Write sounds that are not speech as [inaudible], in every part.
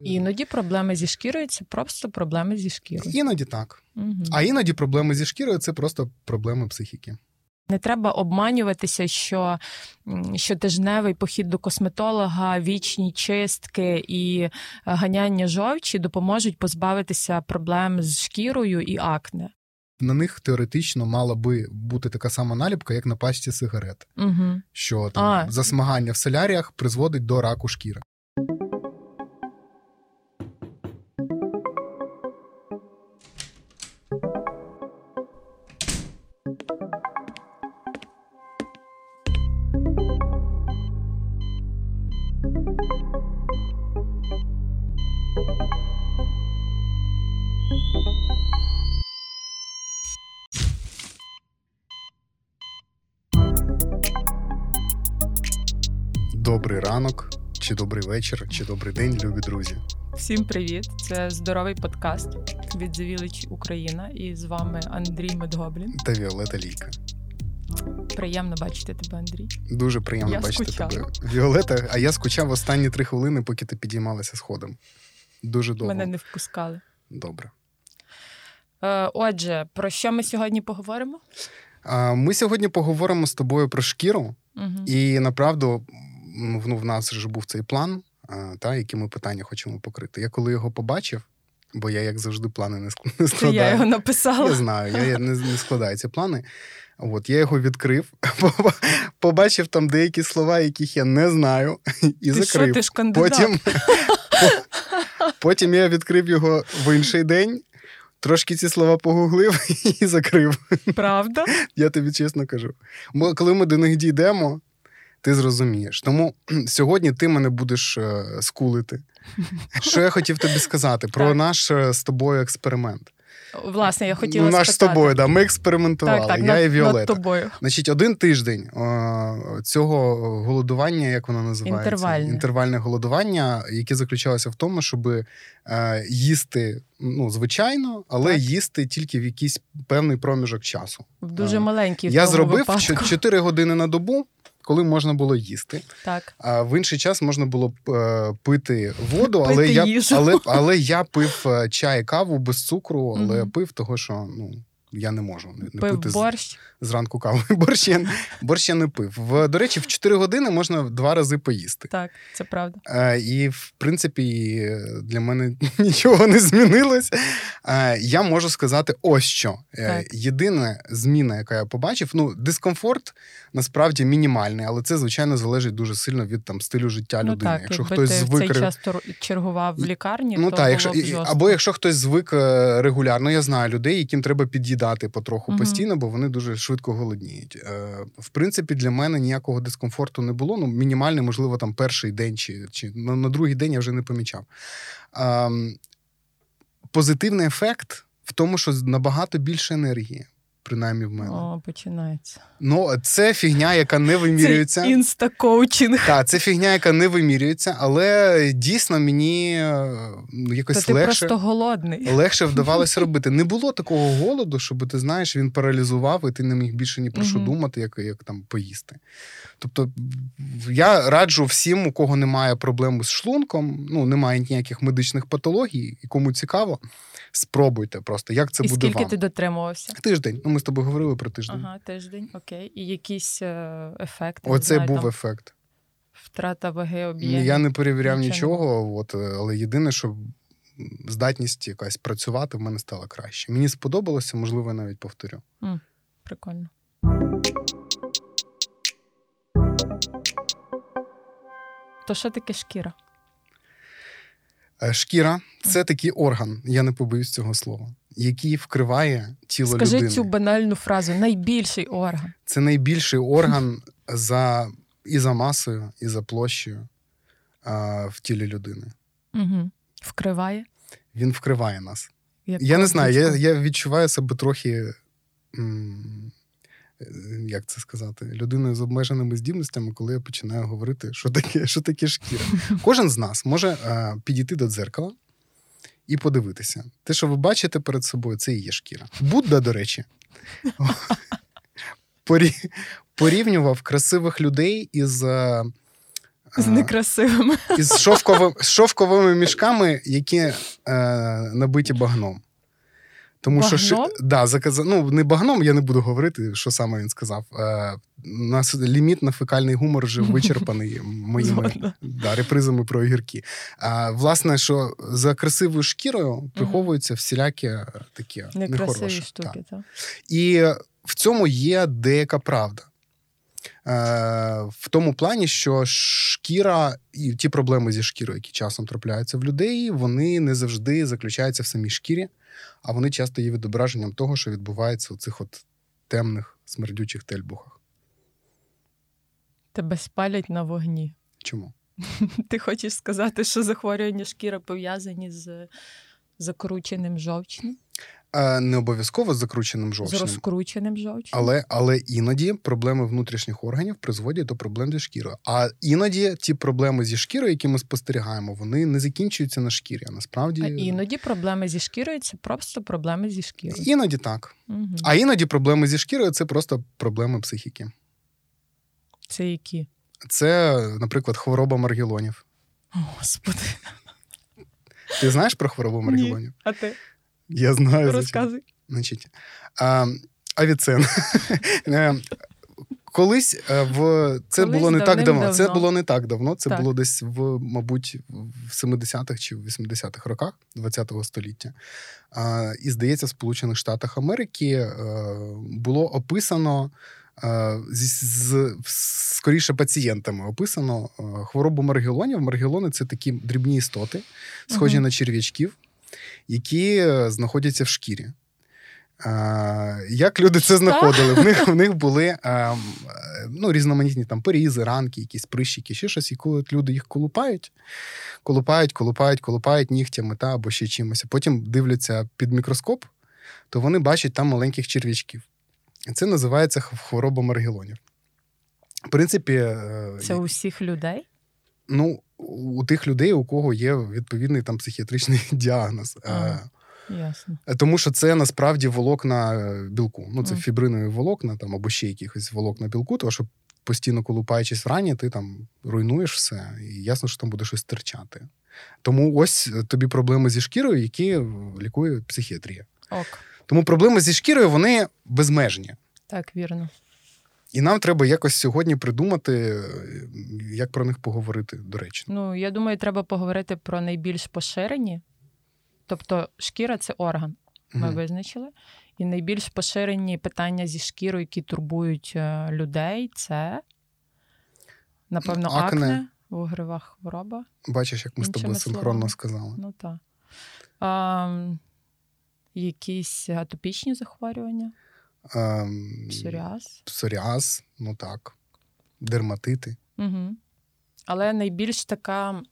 Іноді проблеми зі шкірою це просто проблеми зі шкірою. Іноді так. Угу. А іноді проблеми зі шкірою це просто проблеми психіки. Не треба обманюватися, що щотижневий похід до косметолога, вічні чистки і е, ганяння жовчі допоможуть позбавитися проблем з шкірою і акне. На них теоретично мала би бути така сама наліпка, як на пачці сигарет, угу. що там А. засмагання в соляріях призводить до раку шкіри. Ранок, чи добрий вечір, чи добрий день, любі друзі. Всім привіт! Це здоровий подкаст від The Village Україна. І з вами Андрій Медгоблін. Та Віолета Лійка. Приємно бачити тебе, Андрій. Дуже приємно Я бачити скучала. тебе. Віолета, а я скучав останні три хвилини, поки ти підіймалася сходом. Дуже довго. Мене не впускали. Добре. Е, отже, про що ми сьогодні поговоримо? Ми сьогодні поговоримо з тобою про шкіру. Угу. І направду ну, в нас вже був цей план, та, які ми питання хочемо покрити. Я коли його побачив, бо я, як завжди, плани не ск- не складаю. я його написала. Я знаю, я, я не, не складаю ці плани. От я його відкрив, [laughs] побачив там деякі слова, яких я не знаю, і ти що, закрив. ти ж кандидат? Потім, [laughs] потім я відкрив його в інший день, трошки ці слова погуглив [laughs] і закрив. Правда? Я тобі чесно кажу. Коли ми до них дійдемо, ти зрозумієш. Тому [clears throat] сьогодні ти мене будеш е, скулити. [laughs] Що я хотів тобі сказати про наш е, з тобою експеримент. Власне, я хотіла наш з тобою, да. ми експериментували. Так, так, я над, і над Віолета. тобою. Значить, один тиждень е, цього голодування, як воно називається? Інтервальне. Інтервальне голодування, яке заключалося в тому, щоб е, їсти ну, звичайно, але Так. їсти тільки в якийсь певний проміжок часу. В дуже маленькій Я зробив випадку. 4 години на добу, коли можна було їсти. Так. А в інший час можна було е, пити воду, але Пити я їжу. але, але я пив е, чай, каву без цукру, але Мгм. пив того, що ну. Я не можу не, Пив пити з- борщ. зранку каву. [laughs] Борщ я, борщ я не пив. В, до речі, в 4 години можна два рази поїсти. Так, це правда. Е, і, в принципі, для мене [laughs] нічого не змінилось. Е, я можу сказати ось що. Е, Так. єдина зміна, яка я побачив, ну, дискомфорт насправді мінімальний, але це, звичайно, залежить дуже сильно від там, стилю життя ну людини. так, якщо якби хтось ти звик цей час чергував в лікарні, Ну то так, було якщо або якщо хтось звик регулярно, я знаю людей, яким треба під'їдати потроху Мгм. постійно, бо вони дуже швидко голодніють. Е, В принципі, для мене ніякого дискомфорту не було. Ну, мінімальний, можливо, там перший день чи, чи на, на другий день я вже не помічав. Е, Позитивний ефект в тому, що набагато більше енергії, принаймні в мене. О, починається. Ну, це фігня, яка не вимірюється. Це інстакоучинг. Так, це фігня, яка не вимірюється, але дійсно мені е, якось ти легше. просто голодний. Легше вдавалося робити. Не було такого голоду, щоб ти знаєш, він паралізував, і ти не міг більше ні про що Мгм. думати, як, як там поїсти. Тобто, я раджу всім, у кого немає проблем з шлунком, ну немає ніяких медичних патологій, і кому цікаво, спробуйте просто, як це І буде скільки вам. ти дотримувався? Тиждень. Ну, ми з тобою говорили про тиждень. Ага, тиждень, окей. І якісь е, ефекти. Оце знаю, був там, ефект. втрата ваги об'єму. Я не перевіряв Нічого нічого, от, але єдине, що здатність якась працювати в мене стала краще. Мені сподобалося, можливо, я навіть повторю. Прикольно. То що таке шкіра? Е, Шкіра це такий орган, я не побоюсь цього слова, який вкриває тіло Скажи людини. цю банальну фразу: найбільший орган. Це найбільший орган за і за масою, і за площею а, в тілі людини. Угу. Вкриває. Він вкриває нас. Як Я не знаю, я, я відчуваю себе трохи. м, Як це сказати, людиною з обмеженими здібностями, коли я починаю говорити, що таке, що таке шкіра. [laughs] Кожен з нас може е, підійти до дзеркала і подивитися. Те, що ви бачите перед собою, це і є шкіра. Будда, до речі, [laughs] порівнював красивих людей із е, З некрасивими. Із шовковими, шовковими мішками, які е, набиті багном. Тому багном? що да, заказ... ну, не багном, я не буду говорити, що саме він сказав. Е, у нас ліміт на фекальний гумор вже [laughs] вичерпаний моїми да, репризами про огірки. А власне, що за красивою шкірою приховуються всілякі такі нехороші. штуки. Так. І в цьому є деяка правда. Е, в тому плані, що шкіра і ті проблеми зі шкірою, які часом трапляються в людей, вони не завжди заключаються в самій шкірі, а вони часто є відображенням того, що відбувається у цих от темних смердючих тельбухах. Тебе спалять на вогні. Чому? [laughs] Ти хочеш сказати, що захворювання шкіри пов'язані з закрученим жовчним? Не обов'язково з закрученим жовчним. З розкрученим жовчним. Але але іноді проблеми внутрішніх органів призводять до проблем зі шкірою. А іноді ті проблеми зі шкірою, які ми спостерігаємо, вони не закінчуються на шкірі. А насправді А іноді проблеми зі шкірою це просто проблеми зі шкірою. Іноді так. Угу. А іноді проблеми зі шкірою це просто проблеми психіки. Це які? Це, наприклад, хвороба маргелонів. Господи. Ти знаєш про хворобу маргелонів? Ні, А ти? Я знаю. Розказуй. Значить, а, Авіцен. [laughs] Е, колись е, в це Колись було не так давно. давно. Це було не так давно. Це так. було десь в, мабуть, в 70-х чи в 80-х роках ХХ століття. А, І здається, в Сполучених Штатах Америки е, було описано. З, з скоріше пацієнтами описано хворобу маргелонів. Маргелони це такі дрібні істоти, схожі uh-huh. на черв'ячків, які е, знаходяться в шкірі. Як люди це знаходили? В них в них були ну, різноманітні там порізи, ранки, якісь прищики, ще щось. І коли люди їх колупають, колупають, колупають, колупають нігтями та або ще чимось. Потім дивляться під мікроскоп, то вони бачать там маленьких черв'ячків. Це називається хвороба маргелонів. В принципі, е, це у всіх людей? Ну, у тих людей, у кого є відповідний там психіатричний [laughs] діагноз. А, ясно. Тому що це насправді волокна е, білку. Ну, це mm. фібринові волокна там, або ще якихось волокна білку, тому що постійно колупаючись врані, ти там руйнуєш все, і ясно, що там буде щось терчати. Тому ось е, тобі проблеми зі шкірою, які лікує психіатрія. Ок. Тому проблеми зі шкірою вони безмежні. Так, вірно. І нам треба якось сьогодні придумати, як про них поговорити, до речі. Ну, я думаю, треба поговорити про найбільш поширені. Тобто, шкіра це орган, ми угу. визначили. І найбільш поширені питання зі шкірою, які турбують е, людей, це, напевно, акне, акне вугрива хвороба. Бачиш, як ми з тобою синхронно сказали. Ну так. А, Якісь атопічні захворювання. Ем, Псоріаз. Псоріаз, ну так, дерматити. Угу. Але найбільш така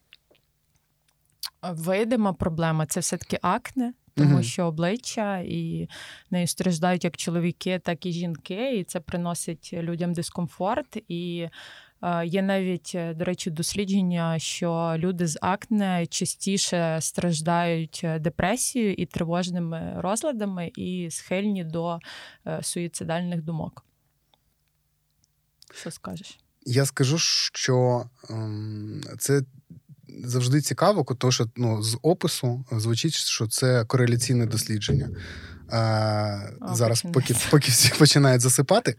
видима проблема це все-таки акне, тому угу. що обличчя і нею страждають як чоловіки, так і жінки, і це приносить людям дискомфорт. І Є навіть, е, до речі, дослідження, що люди з акне частіше страждають е, депресією і тривожними розладами, і схильні до е, суїцидальних думок. Що скажеш? Я скажу, що ем, це завжди цікаво, тому що ну, з опису звучить, що це кореляційне дослідження. А, О, Зараз, поки поки всі [laughs] починають засипати.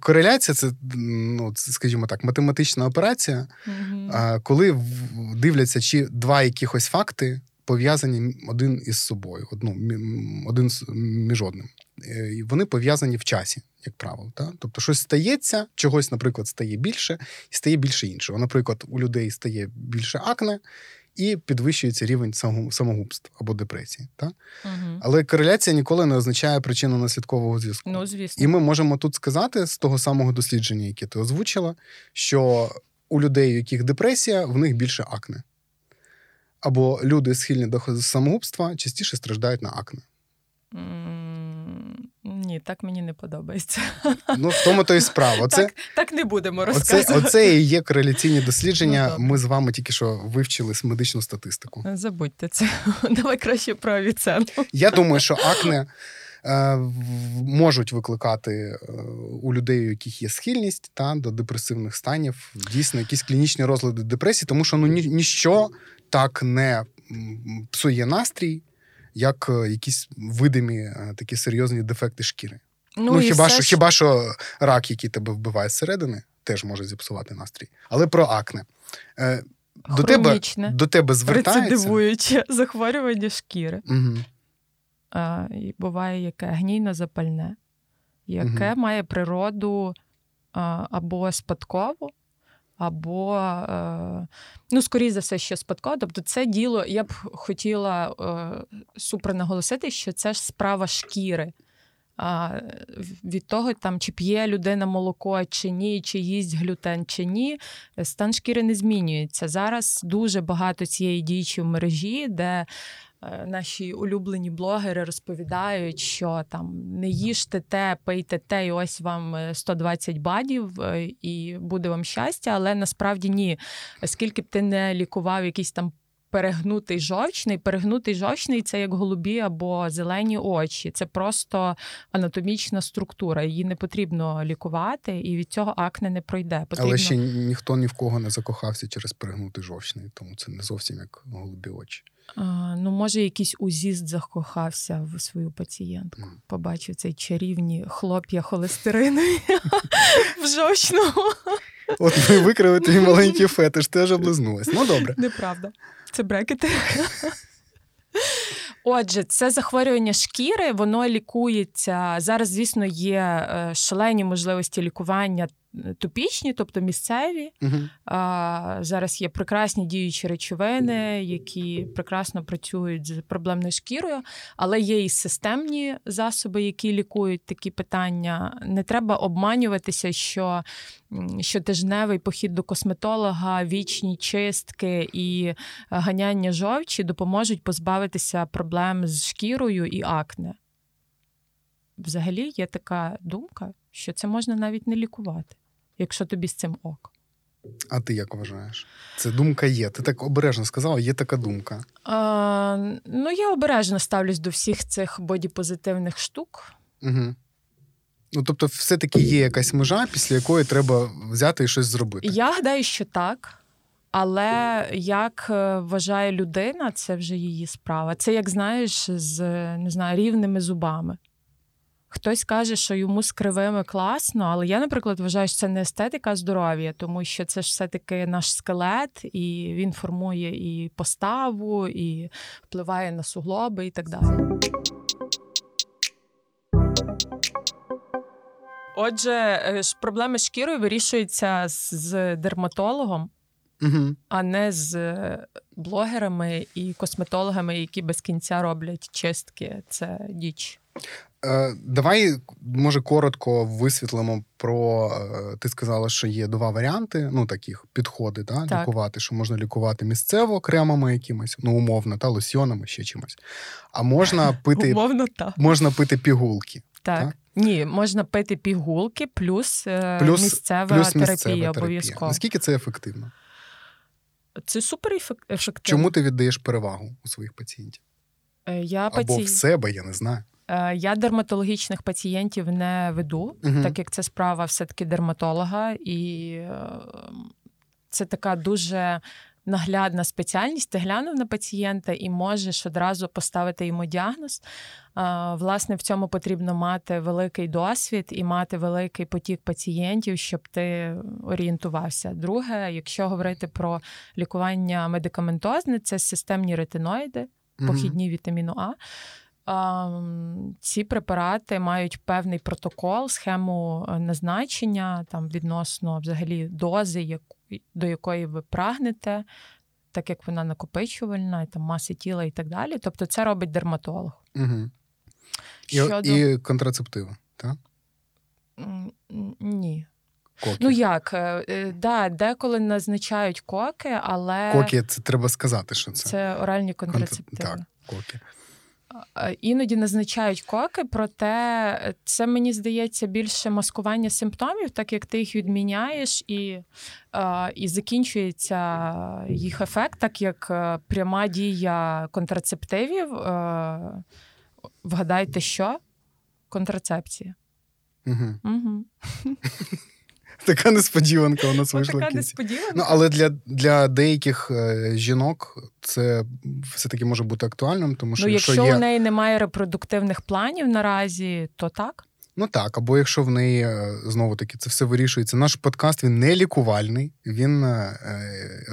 Кореляція це, ну, скажімо так, математична операція, угу. а, коли дивляться, чи два якихось факти пов'язані один із собою, одну, один між одним. Е, і Вони пов'язані в часі, як правило. Так? Тобто, щось стається, чогось, наприклад, стає більше, і стає більше іншого. Наприклад, у людей стає більше акне, і підвищується рівень самогубств або депресії. Так? Угу. Але кореляція ніколи не означає причину наслідкового зв'язку. Ну, звісно. І ми можемо тут сказати з того самого дослідження, яке ти озвучила, що у людей, у яких депресія, в них більше акне. Або люди схильні до самогубства частіше страждають на акне. Ні, так мені не подобається. Ну, в тому то і справа. Оце, так так не будемо розказувати. Оце, оце і є кореляційні дослідження. Ну, Ми з вами тільки що вивчили медичну статистику. Забудьте це. [laughs] Давай краще про авіцену. Я думаю, що акне е, можуть викликати е, у людей, у яких є схильність та, до депресивних станів, дійсно якісь клінічні розлади депресії, тому що ну ні, ніщо так не псує настрій, як е, якісь видимі е, такі серйозні дефекти шкіри. Ну, ну хіба що ж... хіба що рак, який тебе вбиває зсередини, теж може зіпсувати настрій. Але про акне. Е, до тебе до тебе звертається... Рецидивуюче [laughs] захворювання шкіри. Угу. А, і Буває яке гнійно запальне, яке угу. має природу а, або спадкову, або, ну, скоріше за все, що спадково. Тобто, це діло, я б хотіла супер наголосити, що це ж справа шкіри від того, там чи п'є людина молоко чи ні, чи їсть глютен чи ні, стан шкіри не змінюється. Зараз дуже багато цієї діючі в мережі, де е, наші улюблені блогери розповідають, що там не їжте те, пийте те, і ось вам 120 е, бадів, е, і буде вам щастя, але насправді ні. Скільки б ти не лікував якісь там перегнутий жовчний. Перегнутий жовчний це як голубі або зелені очі. Це просто анатомічна структура. Її не потрібно лікувати, і від цього акне не пройде. Потрібно... Але ще ніхто ні в кого не закохався через перегнутий жовчний, тому це не зовсім як голубі очі. Ну, може, якийсь узіст закохався в свою пацієнтку. Mm. Побачив цей чарівні хлоп'я холестерину в жовчному. От ми викрили твій маленький [laughs] фетиш, теж облизнулась. Ну добре. Неправда. Це брекети. Отже, це захворювання шкіри, воно лікується. Зараз, звісно, є е, шалені можливості лікування топічні, тобто місцеві. Uh-huh. А, Зараз є прекрасні діючі речовини, які прекрасно працюють з проблемною шкірою, але є і системні засоби, які лікують такі питання. Не треба обманюватися, що щотижневий похід до косметолога, вічні чистки і ганяння жовчі допоможуть позбавитися проблем з шкірою і акне. Взагалі є така думка, що це можна навіть не лікувати якщо тобі з цим ок. А ти як вважаєш? Це думка є. Ти так обережно сказала, є така думка. А, Ну, я обережно ставлюсь до всіх цих бодіпозитивних штук. Угу. Ну, тобто, все-таки є якась межа, після якої треба взяти і щось зробити. Я гадаю, що так. Але як е, вважає людина, це вже її справа. Це як знаєш, з не знаю, рівними зубами. Хтось каже, що йому з кривими класно, але я, наприклад, вважаю, що це не естетика здоров'я, тому що це ж все-таки наш скелет, і він формує і поставу, і впливає на суглоби і так далі. Отже, е, проблеми шкірою вирішуються з дерматологом, угу. а не з блогерами і косметологами, які без кінця роблять чистки. Це діч. Е, давай, може, коротко висвітлимо про. Е, ти сказала, що є два варіанти, ну таких підходи, да, так. лікувати, що можна лікувати місцево кремами якимось, ну умовно, та лосьонами ще чимось. А можна [laughs] пити умовно, так. можна пити пігулки. Так. так. Ні, можна пити пігулки, плюс, е, плюс місцева плюс терапія місцева обов'язково. Наскільки це ефективно? Це супер ефективно. Чому ти віддаєш перевагу у своїх пацієнтів? Я Або паці... в себе, я не знаю. Е, я дерматологічних пацієнтів не веду, uh так як це справа все-таки дерматолога, і е, це така дуже наглядна спеціальність. Ти глянув на пацієнта і можеш одразу поставити йому діагноз. Е, власне, в цьому потрібно мати великий досвід і мати великий потік пацієнтів, щоб ти орієнтувався. Друге, якщо говорити про лікування медикаментозне, це системні ретиноїди, похідні вітаміну А. Ці препарати мають певний протокол, схему е, назначення там відносно взагалі дози, до якої ви прагнете, так як вона накопичувальна, там маси тіла і так далі. Тобто це робить дерматолог. Угу. Щодо... І контрацептиви, так? Ні. Коки. Ну як, е, е, да, деколи назначають коки, але. Коки, це треба сказати, що це. Це оральні контрацептиви. Так, коки. Іноді назначають коки, проте це мені здається більше маскування симптомів, так як ти їх відміняєш, і і закінчується їх ефект, так як е, пряма дія контрацептивів. Вгадайте, що? контрацепція. Угу. Угу. [laughs] [laughs] Така несподіванка у нас вийшла. Така в кінці. несподіванка. Ну, але для, для деяких е, жінок це все-таки може бути актуальним, тому що ну, якщо якщо є. у неї немає репродуктивних планів наразі, то так. Ну так, або якщо в неї е, знову таки це все вирішується. Наш подкаст він не лікувальний, він е,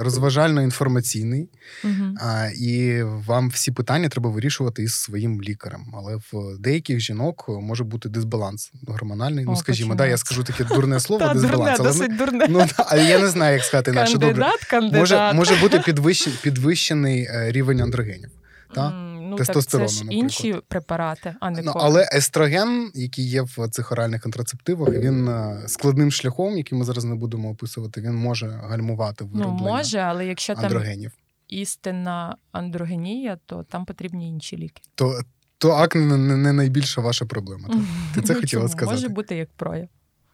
розважально-інформаційний, Угу. і вам всі питання треба вирішувати із своїм лікарем. Але в деяких жінок може бути дисбаланс гормональний. О, ну скажімо, да, я скажу таке дурне слово, [laughs] дисбаланс. але, ну, досить дурне. ну, але я не знаю, як сказати інакше. Добре. Кандидат. Може, може бути підвищений, підвищений е, рівень андрогенів. Та? Ну, Тестостерону, так це ж наприклад. інші препарати, а не Ну, але естроген, який є в цих оральних контрацептивах, він е, складним шляхом, який ми зараз не будемо описувати, він може гальмувати Ну, може, але якщо там істинна андрогенія, то там потрібні інші ліки. То, то акне не, найбільша ваша проблема. Так? Ти це Ну, хотіла сказати? Може бути як прояв.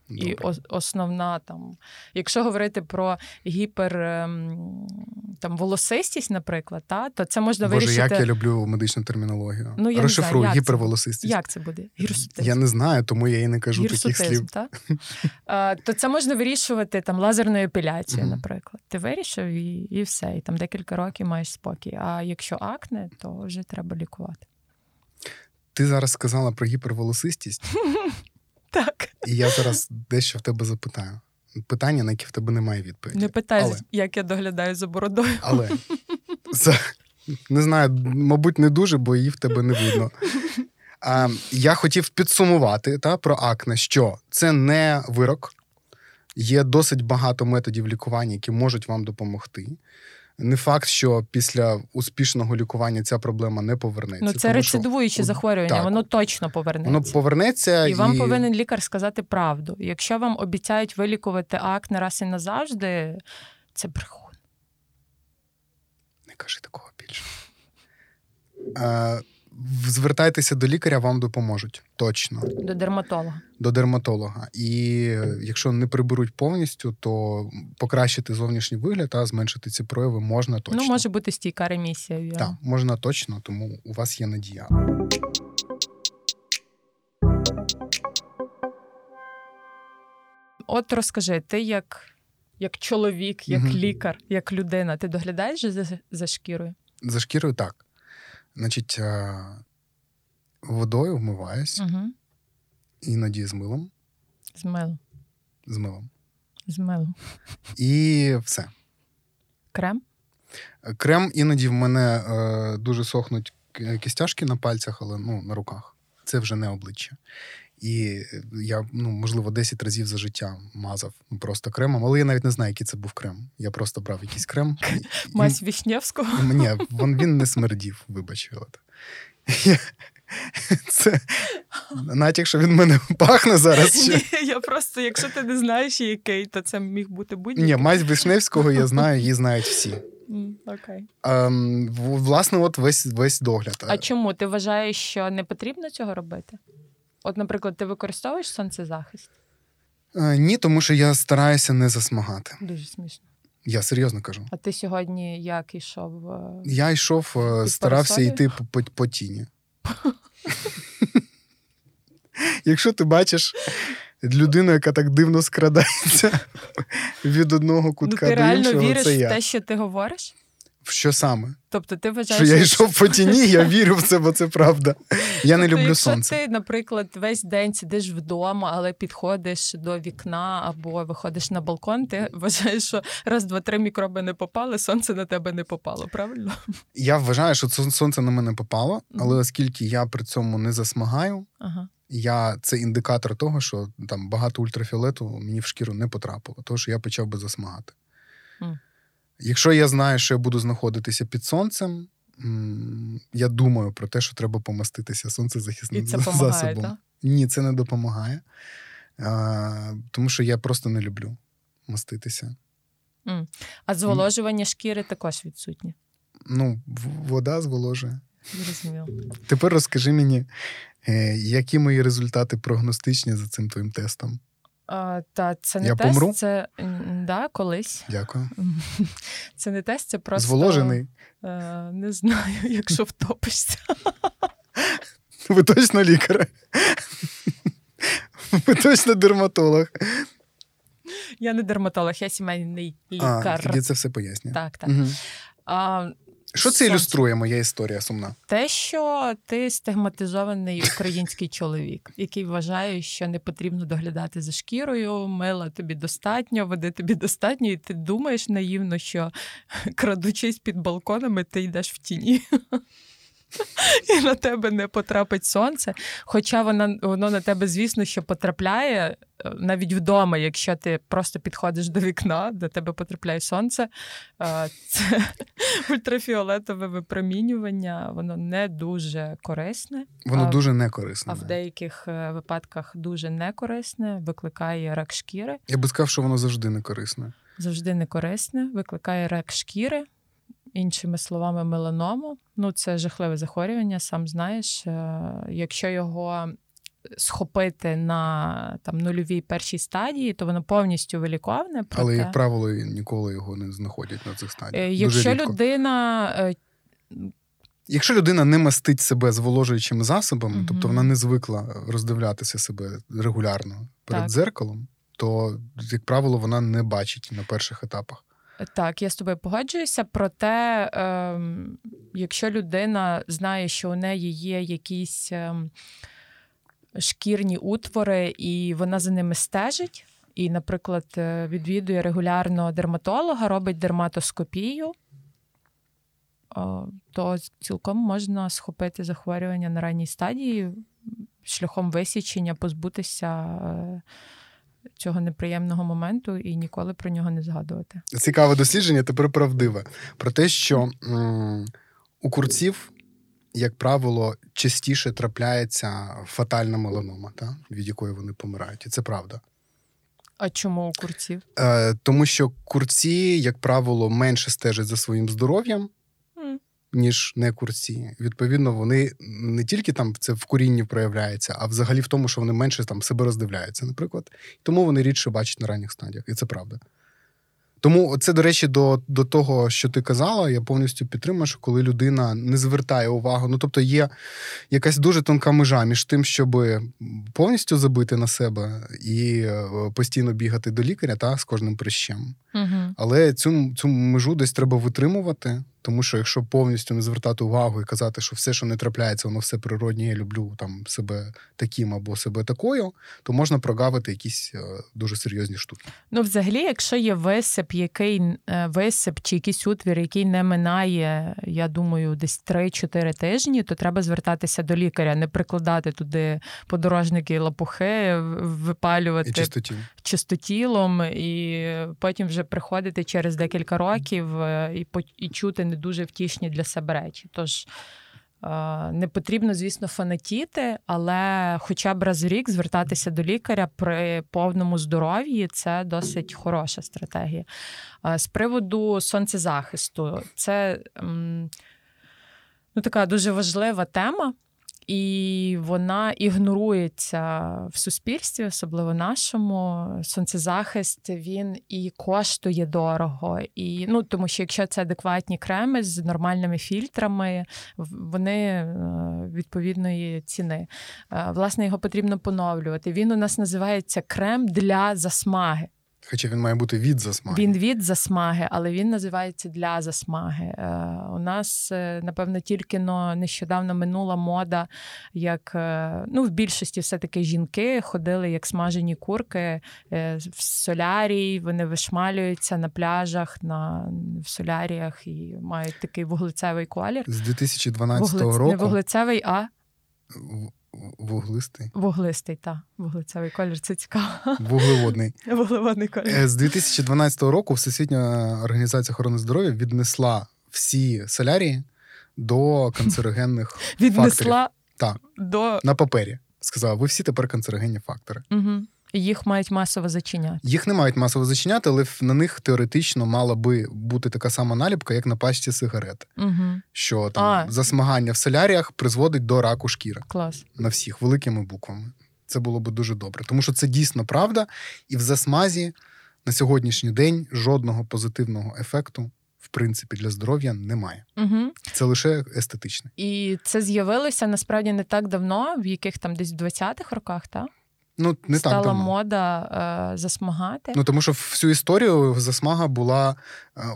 І Добре. ос- основна там, якщо говорити про гіпер ем, там, волосистість, наприклад, та, то це можна Боже, вирішити. як я люблю медичну термінологію. Ну, я не знаю, як це гіперволосистість. Як це буде? Гірсутизм. Я не знаю, тому я і не кажу таких слів. так? [laughs] А, то це можна вирішувати там лазерною епіляцією, наприклад. Ти вирішив і, і все, і там декілька років маєш спокій. А якщо акне, то вже треба лікувати. Ти зараз сказала про гіперволосистість, [laughs] Так. і я зараз дещо в тебе запитаю. Питання, на які в тебе немає відповіді. Не питай, Але- як я доглядаю за бородою. Але за, не знаю, мабуть, не дуже, бо її в тебе не видно. А, я хотів підсумувати та, про акне, що це не вирок. Є досить багато методів лікування, які можуть вам допомогти. Не факт, що після успішного лікування ця проблема не повернеться. Ну, це тому що захворювання, так. воно точно повернеться. Воно повернеться І вам повинен лікар сказати правду. Якщо вам обіцяють вилікувати акне раз і назавжди, це брехун. Не кажи такого більше. Е, звертайтеся до лікаря, вам допоможуть. Точно. До дерматолога. До дерматолога. І е, якщо не приберуть повністю, то покращити зовнішній вигляд, а зменшити ці прояви можна точно. Ну, може бути стійка ремісія. вірно. Так, можна точно, тому у вас є надія. От розкажи, ти як, як чоловік, як Мгм. лікар, як людина, ти доглядаєш за, за шкірою? За шкірою так. Значить, е, водою вмиваюсь, Угу. іноді з милом. З милом. З милом. З милом. І все. Крем? Крем іноді в мене е, дуже сохнуть кістяшки на пальцях, але ну, на руках. Це вже не обличчя. І я, ну, можливо, 10 разів за життя мазав просто кремом, але я навіть не знаю, який це був крем. Я просто брав якийсь крем. Мазь Вішнєвського? Ні, він, не смердів, вибач, Віолета. [laughs] Це натяк, що він мене пахне зараз. Ще. Ні, я просто, якщо ти не знаєш, який, то це міг бути будь-який. Ні, мазь Вишневського я знаю, її знають всі. Окей. Ем, власне, от весь, весь догляд. А чому? Ти вважаєш, що не потрібно цього робити? От, наприклад, ти використовуєш сонцезахист? Е, Ні, тому що я стараюся не засмагати. Дуже смішно. Я серйозно кажу. А ти сьогодні як ішов? е, Я йшов, е, старався парасолею? йти по, по, по тіні. Якщо ти бачиш людину, яка так дивно скрадається [laughs] від одного Ну, кутка ти реально віриш в те, що ти говориш? В що саме? Тобто ти вважаєш... Що я йшов по тіні, я вірю в це, бо це правда. Я не Тобто, люблю якщо сонце. ти, наприклад, весь день сидиш вдома, але підходиш до вікна або виходиш на балкон, ти вважаєш, що раз, два, три мікроби не попали, сонце на тебе не попало, правильно? Я вважаю, що сон- сонце на мене попало, але оскільки я при цьому не засмагаю, Ага. я це індикатор того, що там багато ультрафіолету мені в шкіру не потрапило, тому що я почав би засмагати. Якщо я знаю, що я буду знаходитися під сонцем, я думаю про те, що треба помаститися І сонцезахисним це [laughs] допомагає, засобом. так? Ні, це не допомагає, а, тому що я просто не люблю маститися. А зволожування шкіри також відсутнє. Ну, вода зволожує. Зрозуміло. Тепер розкажи мені, е, які мої результати прогностичні за цим твоїм тестом. А, та це не Я тест, помру? це да, колись. Дякую. [laughs] Це не тест, це просто Зволожений. Е, не знаю, [laughs] якщо втопишся. [laughs] Ви точно лікар? Ви точно дерматолог. Я не дерматолог, я сімейний лікар. А, Тоді це все пояснює. Так, так. Угу. А, Що це ілюструє моя історія сумна? Те, що ти стигматизований український чоловік, який вважає, що не потрібно доглядати за шкірою, мила тобі достатньо, води тобі достатньо, і ти думаєш наївно, що [laughs] крадучись під балконами, ти йдеш в тіні. [laughs] І на тебе не потрапить сонце. Хоча воно, воно на тебе, звісно, що потрапляє е, навіть вдома, якщо ти просто підходиш до вікна, до тебе потрапляє сонце. Е, це [laughs] ультрафіолетове випромінювання, воно не дуже корисне. Воно а, дуже не корисне. А в деяких е, випадках дуже не корисне, викликає рак шкіри. Я би сказав, що воно завжди не корисне. Завжди не корисне, викликає рак шкіри іншими словами, меланому. Ну, це жахливе захворювання, сам знаєш. Е, якщо його схопити на там нульовій першій стадії, то воно повністю виліковане. Проте... Але, як правило, ніколи його не знаходять на цих стадіях. Е, якщо людина. Е, якщо людина не мастить себе зволожуючими засобами, mm тобто вона не звикла роздивлятися себе регулярно перед так. дзеркалом, то, як правило, вона не бачить на перших етапах. Так, я з тобою погоджуюся. Проте, е, якщо людина знає, що у неї є якісь е, шкірні утвори, і вона за ними стежить, і, наприклад, е, відвідує регулярно дерматолога, робить дерматоскопію, то цілком можна схопити захворювання на ранній стадії шляхом висічення, позбутися. Е, цього неприємного моменту і ніколи про нього не згадувати. Цікаве дослідження, тепер правдиве про те, що м- у курців, як правило, частіше трапляється фатальна меланома, та, від якої вони помирають. І це правда. А чому у курців? Е, Тому що курці, як правило, менше стежать за своїм здоров'ям ніж не курці. Відповідно, вони не тільки там це в курінні проявляється, а взагалі в тому, що вони менше там себе роздивляються, наприклад. Тому вони рідше бачать на ранніх стадіях, і це правда. Тому це, до речі, до до того, що ти казала, я повністю підтримую, що коли людина не звертає увагу. Ну тобто є якась дуже тонка межа між тим, щоб повністю забити на себе і е, постійно бігати до лікаря та з кожним прищем. Угу. Але цю цю межу десь треба витримувати. Тому що якщо повністю не звертати увагу і казати, що все, що не трапляється, воно все природнє, я люблю там себе таким або себе такою, то можна прогавити якісь е, дуже серйозні штуки. Ну, взагалі, якщо є висип, який е, висип чи якийсь утвір, який не минає, я думаю, десь 3-4 тижні, то треба звертатися до лікаря, не прикладати туди подорожники лапухи, випалювати і чистотіл. чистотілом, і потім вже приходити через декілька років е, і і чути не дуже втішні для себе речі. Тож е, не потрібно, звісно, фанатіти, але хоча б раз в рік звертатися до лікаря при повному здоров'ї це досить хороша стратегія. Е, з приводу сонцезахисту, це ну, така дуже важлива тема і вона ігнорується в суспільстві, особливо нашому. Сонцезахист він і коштує дорого. І, ну, Тому що якщо це адекватні креми з нормальними фільтрами, вони е, відповідної ціни. Е, власне, його потрібно поновлювати. Він у нас називається крем для засмаги. Хоча він має бути від засмаги. Він від засмаги, але він називається для засмаги. Е, у нас, е, напевно, тільки но нещодавно минула мода, як е, ну, в більшості все-таки жінки ходили як смажені курки в солярій, вони вишмалюються на пляжах, на, в соляріях і мають такий вуглецевий колір. З 2012 Вуглець... року. Не вуглецевий, а. Вуглистий? Вуглистий, так. Вуглецевий колір, це цікаво. Вуглеводний. [laughs] Вуглеводний колір. Е, з 2012 року Всесвітня організація охорони здоров'я віднесла всі солярії до канцерогенних [laughs] Віднесла Так, до... на папері. Сказала, ви всі тепер канцерогенні фактори. Угу. Їх мають масово зачиняти. Їх не мають масово зачиняти, але на них теоретично мала би бути така сама наліпка, як на пачці сигарет. Угу. Що там а. засмагання в соляріях призводить до раку шкіри. Клас. На всіх великими буквами. Це було би дуже добре. Тому що це дійсно правда, і в засмазі на сьогоднішній день жодного позитивного ефекту. В принципі, для здоров'я немає. Угу. Це лише естетичне. І це з'явилося насправді не так давно, в яких там десь в 20-х роках, так? Ну, не стала так давно. мода е, засмагати. Ну тому що всю історію засмага була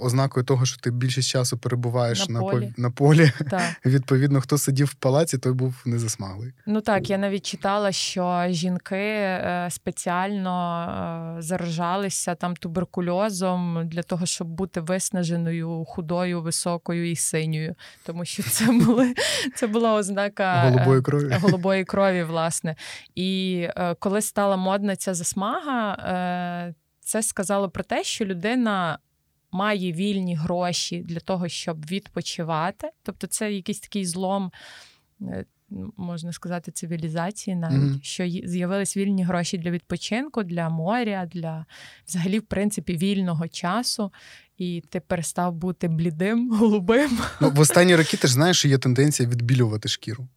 ознакою того, що ти більшість часу перебуваєш На на, полі. на полі. Так. [laughs] Відповідно, хто сидів в палаці, той був не засмаглий. Ну так, я навіть читала, що жінки е, спеціально е, заражалися там туберкульозом для того, щоб бути виснаженою, худою, високою і синьою. Тому що це [laughs] були це була ознака е, Голубої крові. голубої крові, власне. І е, коли стала модна ця засмага, е, це сказало про те, що людина. Має вільні гроші для того, щоб відпочивати. Тобто, це якийсь такий злом, е, можна сказати, цивілізації, навіть Мгм. що з'явились вільні гроші для відпочинку, для моря, для взагалі, в принципі, вільного часу. І ти перестав бути блідим, [laughs] голубим. Ну, в останні роки ти ж знаєш, що є тенденція відбілювати шкіру,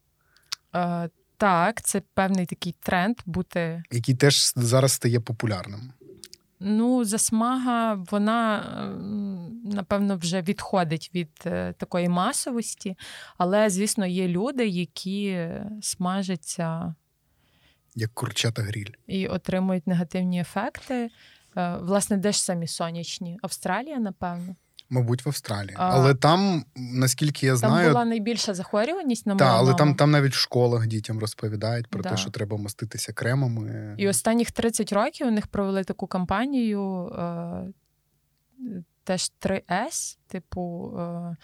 Е, так, це певний такий тренд бути який теж зараз стає популярним. Ну, засмага, вона напевно вже відходить від е, такої масовості, але, звісно, є люди, які смажаться Як курчата гріль. і отримують негативні ефекти. Е, Власне, де ж самі сонячні? Австралія, напевно. Мабуть, в Австралії. А- Але там, наскільки я Там знаю, була найбільша захворюваність на та, але там, там навіть в школах дітям розповідають про Да. те, що треба маститися кремами. І останніх 30 років у них провели таку кампанію е, теж 3С, типу е,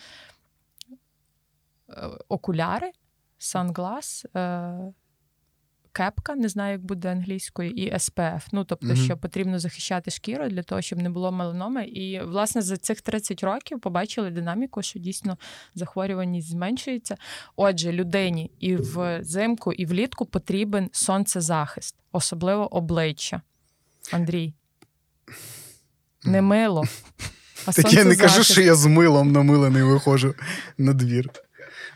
е, окуляри, санглас, е, кепка, не знаю, як буде англійською, і SPF. Ну, тобто, Мгм. що потрібно захищати шкіру для того, щоб не було меланоми. І, власне, за цих 30 років побачили динаміку, що дійсно захворюваність зменшується. Отже, людині і взимку, і влітку потрібен сонцезахист, особливо обличчя. Андрій. Не мило. А Так я не кажу, що я з милом намилений виходжу на двір.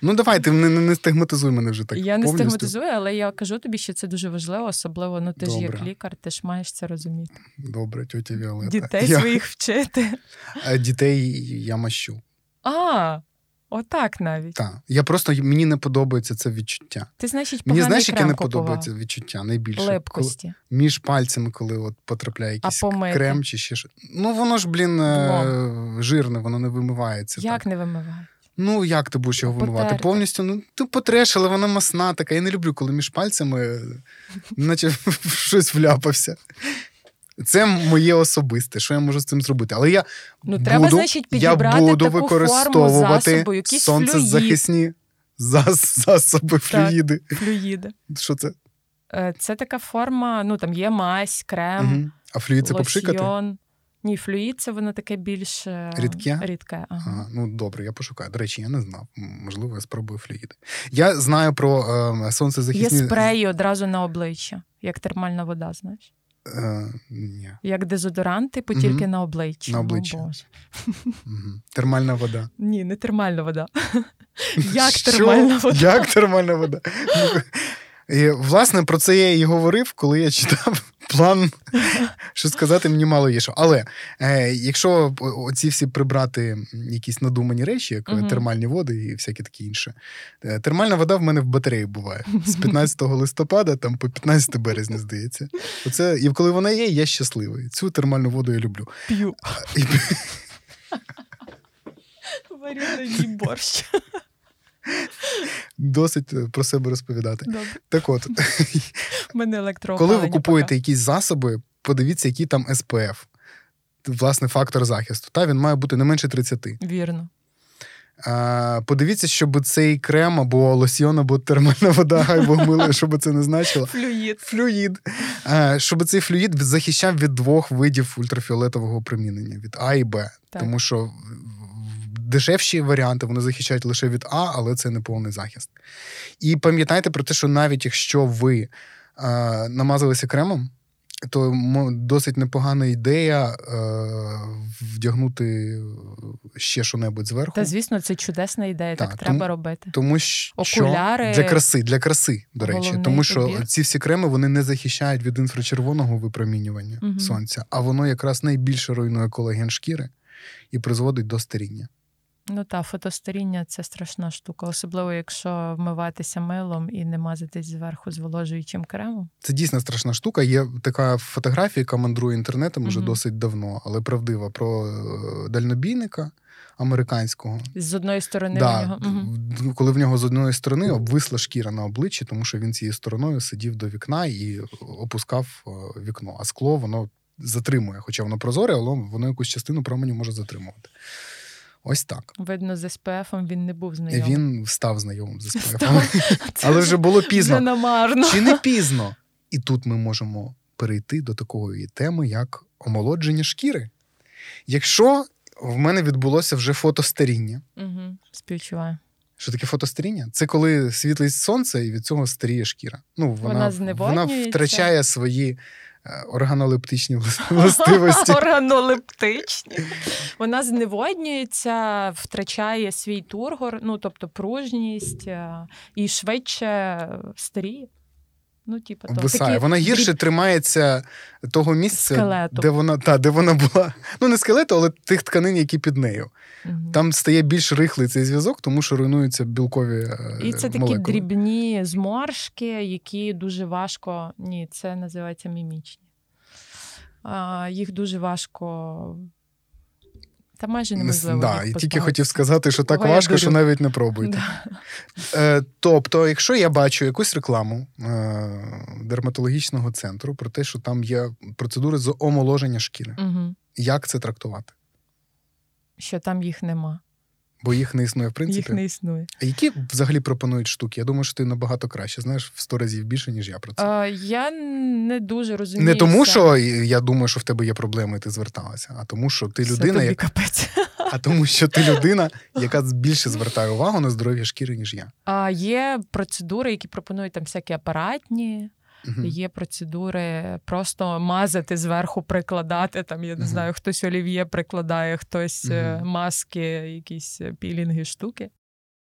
Ну, давай, ти не, не, стигматизуй мене вже так. я не стигматизую, але я кажу тобі, що це дуже важливо, особливо ну ти ж як лікар, ти ж маєш це розуміти. Добре, тьотя Віолета. Дітей я, своїх вчити. [laughs] Дітей я мащу. А, отак навіть. Так. Я просто мені не подобається це відчуття. Ти, значить, Мені знаєш, яке не подобається відчуття найбільше. Коли, між пальцями, коли от потрапляє якийсь крем чи ще щось. Ну, воно ж, блін, е, жирне, воно не вимивається. Як так. не вимиває? Ну, як ти будеш його вимивати? Потерти. Повністю, ну ти потреш, але вона масна така. Я не люблю, коли між пальцями, е, наче [laughs] щось вляпався. Це моє особисте, що я можу з цим зробити. Але я Ну, буду, треба, значить, я буду таку використовувати форму засобу, сонцезахисні зас, засоби, флюїди. флюїди. Що це? Е, Це така форма, ну там є мазь, крем, Угу. А флюїд це попшикати? Ні, флюїд це воно таке більш е, Рідке? рідке ага. Ага, ну добре, я пошукаю. До речі, я не знав. Можливо, я спробую флюїди. Я знаю про е, Є сонцезахисні. спреї одразу на обличчя, як термальна вода, знаєш. Е, ні. Як дезодорант, типу, Мгм. тільки на обличчя. На О. Боже. Угу. Термальна вода. Ні, не термальна вода. [laughs] Як Що? термальна вода? Як термальна вода? [laughs] І, власне, про це я і говорив, коли я читав [laughs] план, що сказати мені мало є що. Але е, якщо оці всі прибрати якісь надумані речі, як Мгм. термальні води і всяке таке інше, е, термальна вода в мене в батареї буває з 15 листопада там по 15 березня, здається. Оце, і коли вона є, я щасливий. Цю термальну воду я люблю. П'ю. І, Варю на борщ. [laughs] досить е, про себе розповідати. Добре. Так от, мене Коли ви купуєте поки. якісь засоби, подивіться, який там SPF, власне, фактор захисту. Та він має бути не менше 30. Вірно. А, подивіться, щоб цей крем або лосьйон, або термальна вода, або мило, щоб це не значило. Флюїд. Флюїд. А, щоб цей флюїд захищав від двох видів ультрафіолетового опромінення від А і Б. Так. Тому що дешевші варіанти вони захищають лише від А, але це не повний захист. І пам'ятайте про те, що навіть якщо ви а, намазалися кремом, то досить непогана ідея е, вдягнути ще що-небудь зверху. Та звісно, це чудесна ідея, так, Так, треба робити. Тому що Окуляри- для краси, для краси, до речі, тому що убір. ці всі креми вони не захищають від інфрачервоного випромінювання Мгм. сонця, а воно якраз найбільше руйнує колаген шкіри і призводить до старіння. Ну та фотостаріння це страшна штука, особливо якщо вмиватися милом і не мазатись зверху зволожуючим кремом. Це дійсно страшна штука. Є така фотографія, яка мандрує інтернетом вже угу. досить давно, але правдива про е, дальнобійника американського. З одної сторони да, в нього. Угу. коли в нього з одної сторони обвисла шкіра на обличчі, тому що він цією стороною сидів до вікна і опускав е, вікно, а скло воно затримує, хоча воно прозоре, але воно якусь частину променю може затримувати. Ось так. Видно, з СПФ він не був знайомий. Він став знайомим з СПФ. [laughs] Але вже було пізно. Вже намарно. Чи не пізно? І тут ми можемо перейти до такої теми, як омолодження шкіри. Якщо в мене відбулося вже фотостаріння. Угу, Співчуваю. Що таке фотостаріння? Це коли світлить сонце і від цього старіє шкіра. Ну, Вона вона, вона втрачає свої органолептичні [laughs] властивості. Органолептичні. Вона зневоднюється, втрачає свій тургор, ну тобто пружність е, і швидше старіє. Ну, типу, то, Висає. Такі... Вона гірше тримається того місця, Скелету. де вона та, де вона була. Ну, не скелету, але тих тканин, які під нею. Угу. Там стає більш рихлий цей зв'язок, тому що руйнуються білкові. Е, І це молекули. такі дрібні зморшки, які дуже важко. Ні, це називається мімічні. А, Їх дуже важко. Та майже неможливо. Да, і тільки хотів [laughs] сказати, що так важко, що навіть не пробуйте. Да. Е, Тобто, якщо я бачу якусь рекламу е, дерматологічного центру про те, що там є процедури з омоложення шкіри, угу. як це трактувати? Що там їх нема. Бо їх не існує, в принципі. Їх не існує. А які взагалі пропонують штуки? Я думаю, що ти набагато краще знаєш в сто разів більше, ніж я про це. А, Я не дуже розумію. Не тому, що я думаю, що в тебе є проблеми, і ти зверталася, а тому, що ти людина, тобі як... капець. а тому, що ти [laughs] людина, яка більше звертає увагу на здоров'я шкіри, ніж я. А Є процедури, які пропонують там всякі апаратні. Uh-huh. Є процедури просто мазати зверху, прикладати. Там я не uh-huh. знаю, хтось олів'є прикладає, хтось uh-huh. маски, якісь е, пілінги, штуки.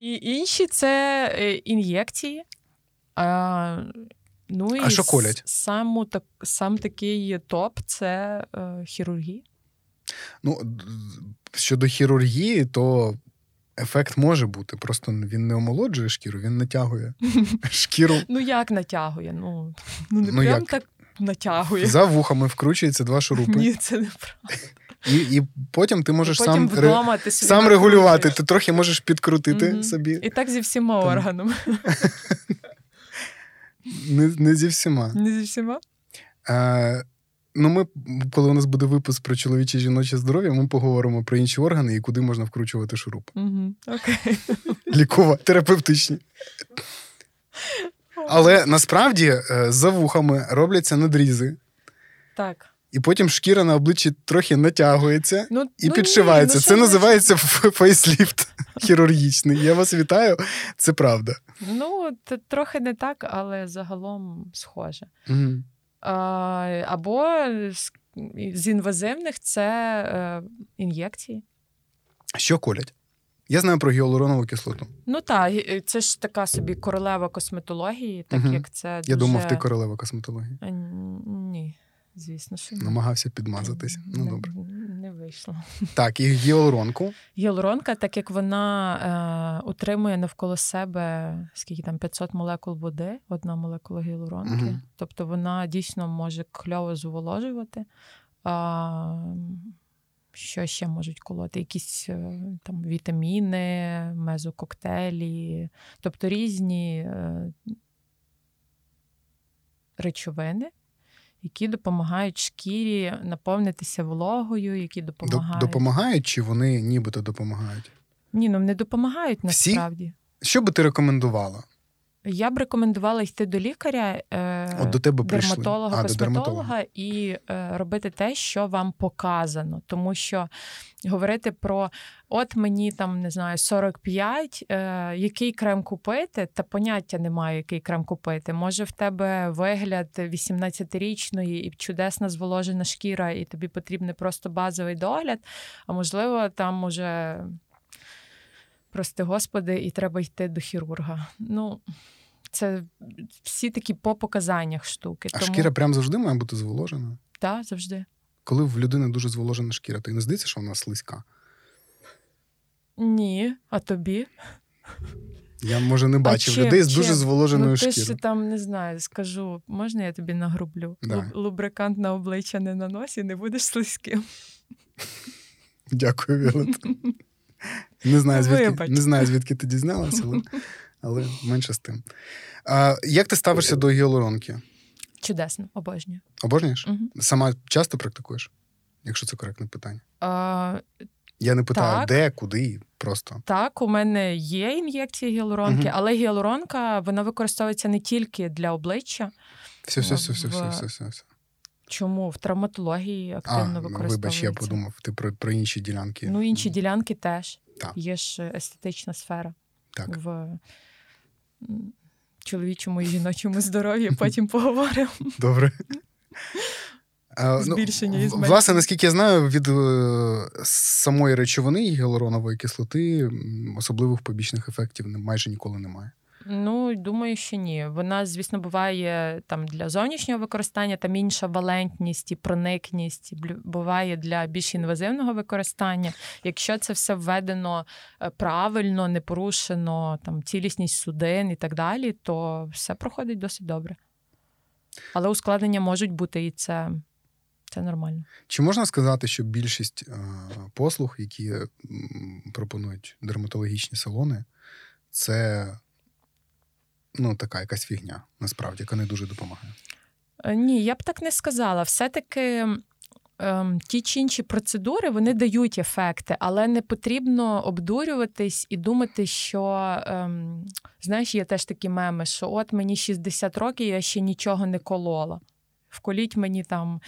І інші це е, ін'єкції. А, ну, і а що колять? Сам, так, сам такий топ це е, хірургія. Ну, щодо хірургії, то Ефект може бути, просто він не омолоджує шкіру, він натягує [laughs] шкіру. Ну як натягує? Ну ну не ну, прям як? так натягує. За вухами вкручується два шурупи. Ні, це не правда. І і потім ти можеш потім сам вдома ти сам регулювати. Ти трохи можеш підкрутити угу. собі. І так зі всіма Там. органами. [laughs] Не не зі всіма. Не зі всіма? Е, Ну, ми, коли у нас буде випуск про чоловіче жіноче здоров'я, ми поговоримо про інші органи і куди можна вкручувати шуруп. Угу, окей. Лікова, терапевтичні. Але насправді е, за вухами робляться надрізи. Так. І потім шкіра на обличчі трохи натягується ну, і ну, підшивається. Ні, ну, це називається фейсліфт [laughs] хірургічний. Я вас вітаю, це правда. Ну, це трохи не так, але загалом схоже. Угу. Або з інвазивних це е, ін'єкції. Що колять? Я знаю про гіалуронову кислоту. Ну так, це ж така собі королева косметології, так угу. як це. Я думав, ти королева косметології. Ні. Звісно, що ні. намагався підмазатись. Ну добре. Вийшло. Так, і гіалуронку. Гіалуронка, так як вона е, утримує навколо себе скільки там 500 молекул води, одна молекула гіалуронки. Угу. Тобто вона дійсно може кльово зволожувати. А, що ще можуть колоти? Якісь е, там вітаміни, мезококтейлі, тобто різні е, речовини які допомагають шкірі наповнитися вологою, які допомагають. Допомагають чи вони нібито допомагають? Ні, ну не допомагають насправді. Всі? Що би ти рекомендувала? Я б рекомендувала йти до лікаря, е, От до тебе дерматолога, а, косметолога і е, робити те, що вам показано. Тому що говорити про от мені там не знаю 45, е, який крем купити, та поняття немає, який крем купити. Може в тебе вигляд 18-річної і чудесна зволожена шкіра, і тобі потрібний просто базовий догляд. А можливо, там уже. Прости господи, і треба йти до хірурга. Ну це всі такі по показаннях штуки. А Тому... шкіра прям завжди має бути зволожена? Так, завжди. Коли в людини дуже зволожена шкіра, то й не здається, що вона слизька. Ні, а тобі? Я, може, не бачив чим, людей з дуже зволоженою ну, шкірою. Ти ж там не знаю, скажу, можна я тобі нагрублю? Да. Лубрикант на обличчя не на носі, не будеш слизьким. Дякую, Віолет. [laughs] Не знаю, звідки не знаю, звідки ти дізналася, але але менше з тим. А, Як ти ставишся до гіалуронки? Чудесно, обожнюю. Обожнюєш? Угу. Сама часто практикуєш, якщо це коректне питання? А, Я не питаю, так. де, куди, просто. Так, у мене є ін'єкції гіалуронки, угу. але гіалуронка вона використовується не тільки для обличчя. Все, все, все, все, все, все, все, все. Чому в травматології активно а, використовується? Вибач, я подумав, ти про про інші ділянки. Ну, інші ділянки теж. Так. Є ж естетична сфера так. в чоловічому і жіночому здоров'ї. [laughs] Потім поговоримо. Добре. Ну, Збільшення і Власне, наскільки я знаю, від е, самої речовини гіалуронової кислоти особливих побічних ефектів майже ніколи немає. Ну, думаю, що ні. Вона, звісно, буває там для зовнішнього використання, там інша валентність і проникність буває для більш інвазивного використання. Якщо це все введено е, правильно, не порушено там цілісність судин і так далі, то все проходить досить добре. Але ускладнення можуть бути і це. Це нормально. Чи можна сказати, що більшість е, послуг, які пропонують дерматологічні салони, це ну, така якась фігня, насправді, яка не дуже допомагає. Е, ні, я б так не сказала. Все-таки ем, ті чи інші процедури вони дають ефекти, але не потрібно обдурюватись і думати, що ем, знаєш, є теж такі меми, що от мені 60 років, я ще нічого не колола. Вколіть мені там.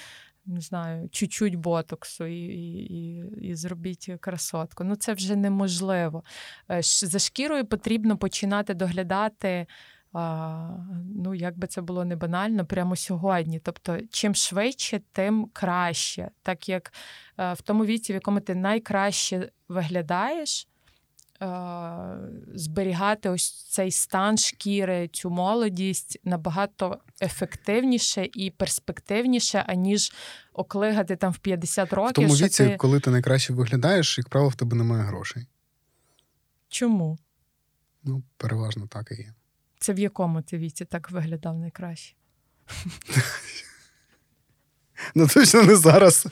Не знаю, чуть-чуть ботоксу і і, і, зробіть красотку. Ну це вже неможливо. Е, за шкірою потрібно починати доглядати ну, як би це було не банально, прямо сьогодні. Тобто, чим швидше, тим краще. Так як е, в тому віці, в якому ти найкраще виглядаєш, е, зберігати ось цей стан шкіри, цю молодість набагато ефективніше і перспективніше, аніж оклигати там в 50 років. В тому віці, ти... коли ти найкраще виглядаєш, як правило, в тебе немає грошей. Чому? Ну, переважно так і є. Це в якому ти віці так виглядав найкраще? [laughs] Ну, точно не зараз.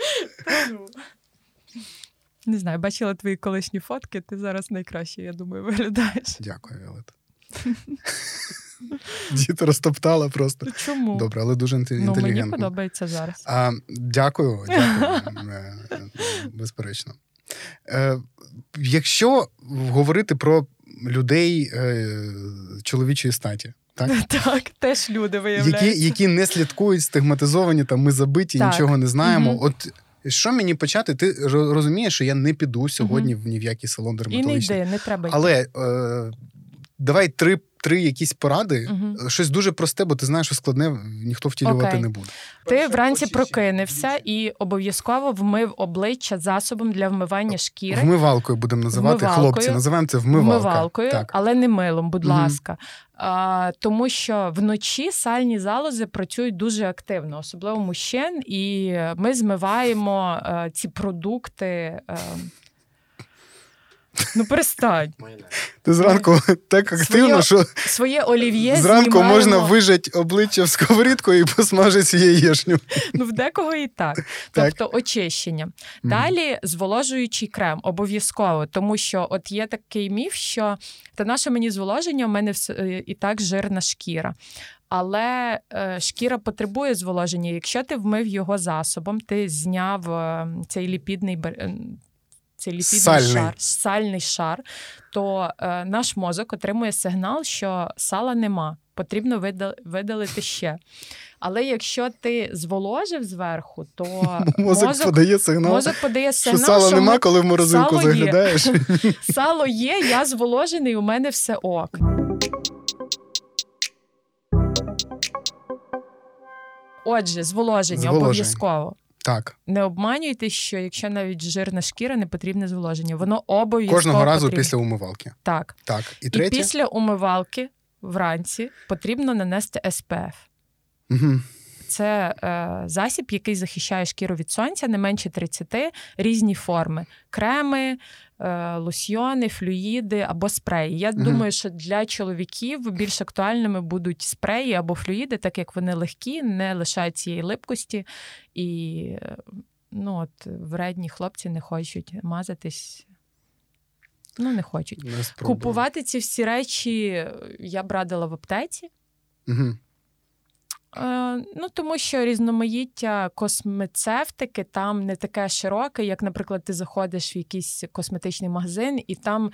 Не знаю, бачила твої колишні фотки, ти зараз найкраще, я думаю, виглядаєш. Дякую, Віолета. [laughs] Діти розтоптала просто. Чому? Добре, але дуже інтелігентно. Ну, Мені подобається зараз. А, Дякую, дякую. Е, безперечно. Е, Якщо говорити про людей е, чоловічої статі. Так, [laughs] Так, теж люди виявляються. Які які не слідкують, стигматизовані, там ми забиті, так. нічого не знаємо. Угу. От що мені почати? Ти розумієш, що я не піду сьогодні угу. в ні в який салон дерматологічний. І не йди, не треба. Але е, давай три три якісь поради, угу. щось дуже просте, бо ти знаєш, що складне ніхто втілювати okay. не буде. Ти вранці прокинувся і обов'язково вмив обличчя засобом для вмивання шкіри. Вмивалкою будемо називати вмивалкою, хлопці. Називаємо це вмивалка. вмивалкою, так. але не милом, будь угу. ласка. А, Тому що вночі сальні залози працюють дуже активно, особливо мужчин, і ми змиваємо а, е, ці продукти. А, е, Ну, перестань. Ти зранку так активно, що своє олів'є зранку можна вижити обличчя в сковорідку і посмажити яєшню. Ну, в декого і так. [laughs] Тобто очищення. Далі зволожуючий крем обов'язково, тому що от є такий міф, що та наше мені зволоження, у мене е, і так жирна шкіра. Але е, шкіра потребує зволоження. Якщо ти вмив його засобом, ти зняв е, цей ліпідний е, цей ліпідний сальний. шар, сальний шар, то е, наш мозок отримує сигнал, що сала нема, потрібно видалити ще. Але якщо ти зволожив зверху, то [laughs] мозок, мозок подає сигнал, мозок подає сигнал, що сала що нема, коли в морозилку заглядаєш. [laughs] Сало є, я зволожений, у мене все ок. Отже, зволоження обов'язково. Так. Не обманюйте, що якщо навіть жирна шкіра, не потрібне зволоження. Воно обов'язково кожного разу потрібне. після умивалки. Так. Так. І третє? І після умивалки вранці потрібно нанести СПФ. Угу. Це е, засіб, який захищає шкіру від сонця не менше 30, різні форми: креми, лосьйони, флюїди або спреї. Я угу. думаю, що для чоловіків більш актуальними будуть спреї або флюїди, так як вони легкі, не лишають цієї липкості і. Е, ну, от вредні хлопці не хочуть мазатись Ну, не хочуть. Не Купувати ці всі речі я б радила в аптеці. Угу. Е, ну, Тому що різноманіття космецевтики там не таке широке, як, наприклад, ти заходиш в якийсь косметичний магазин, і там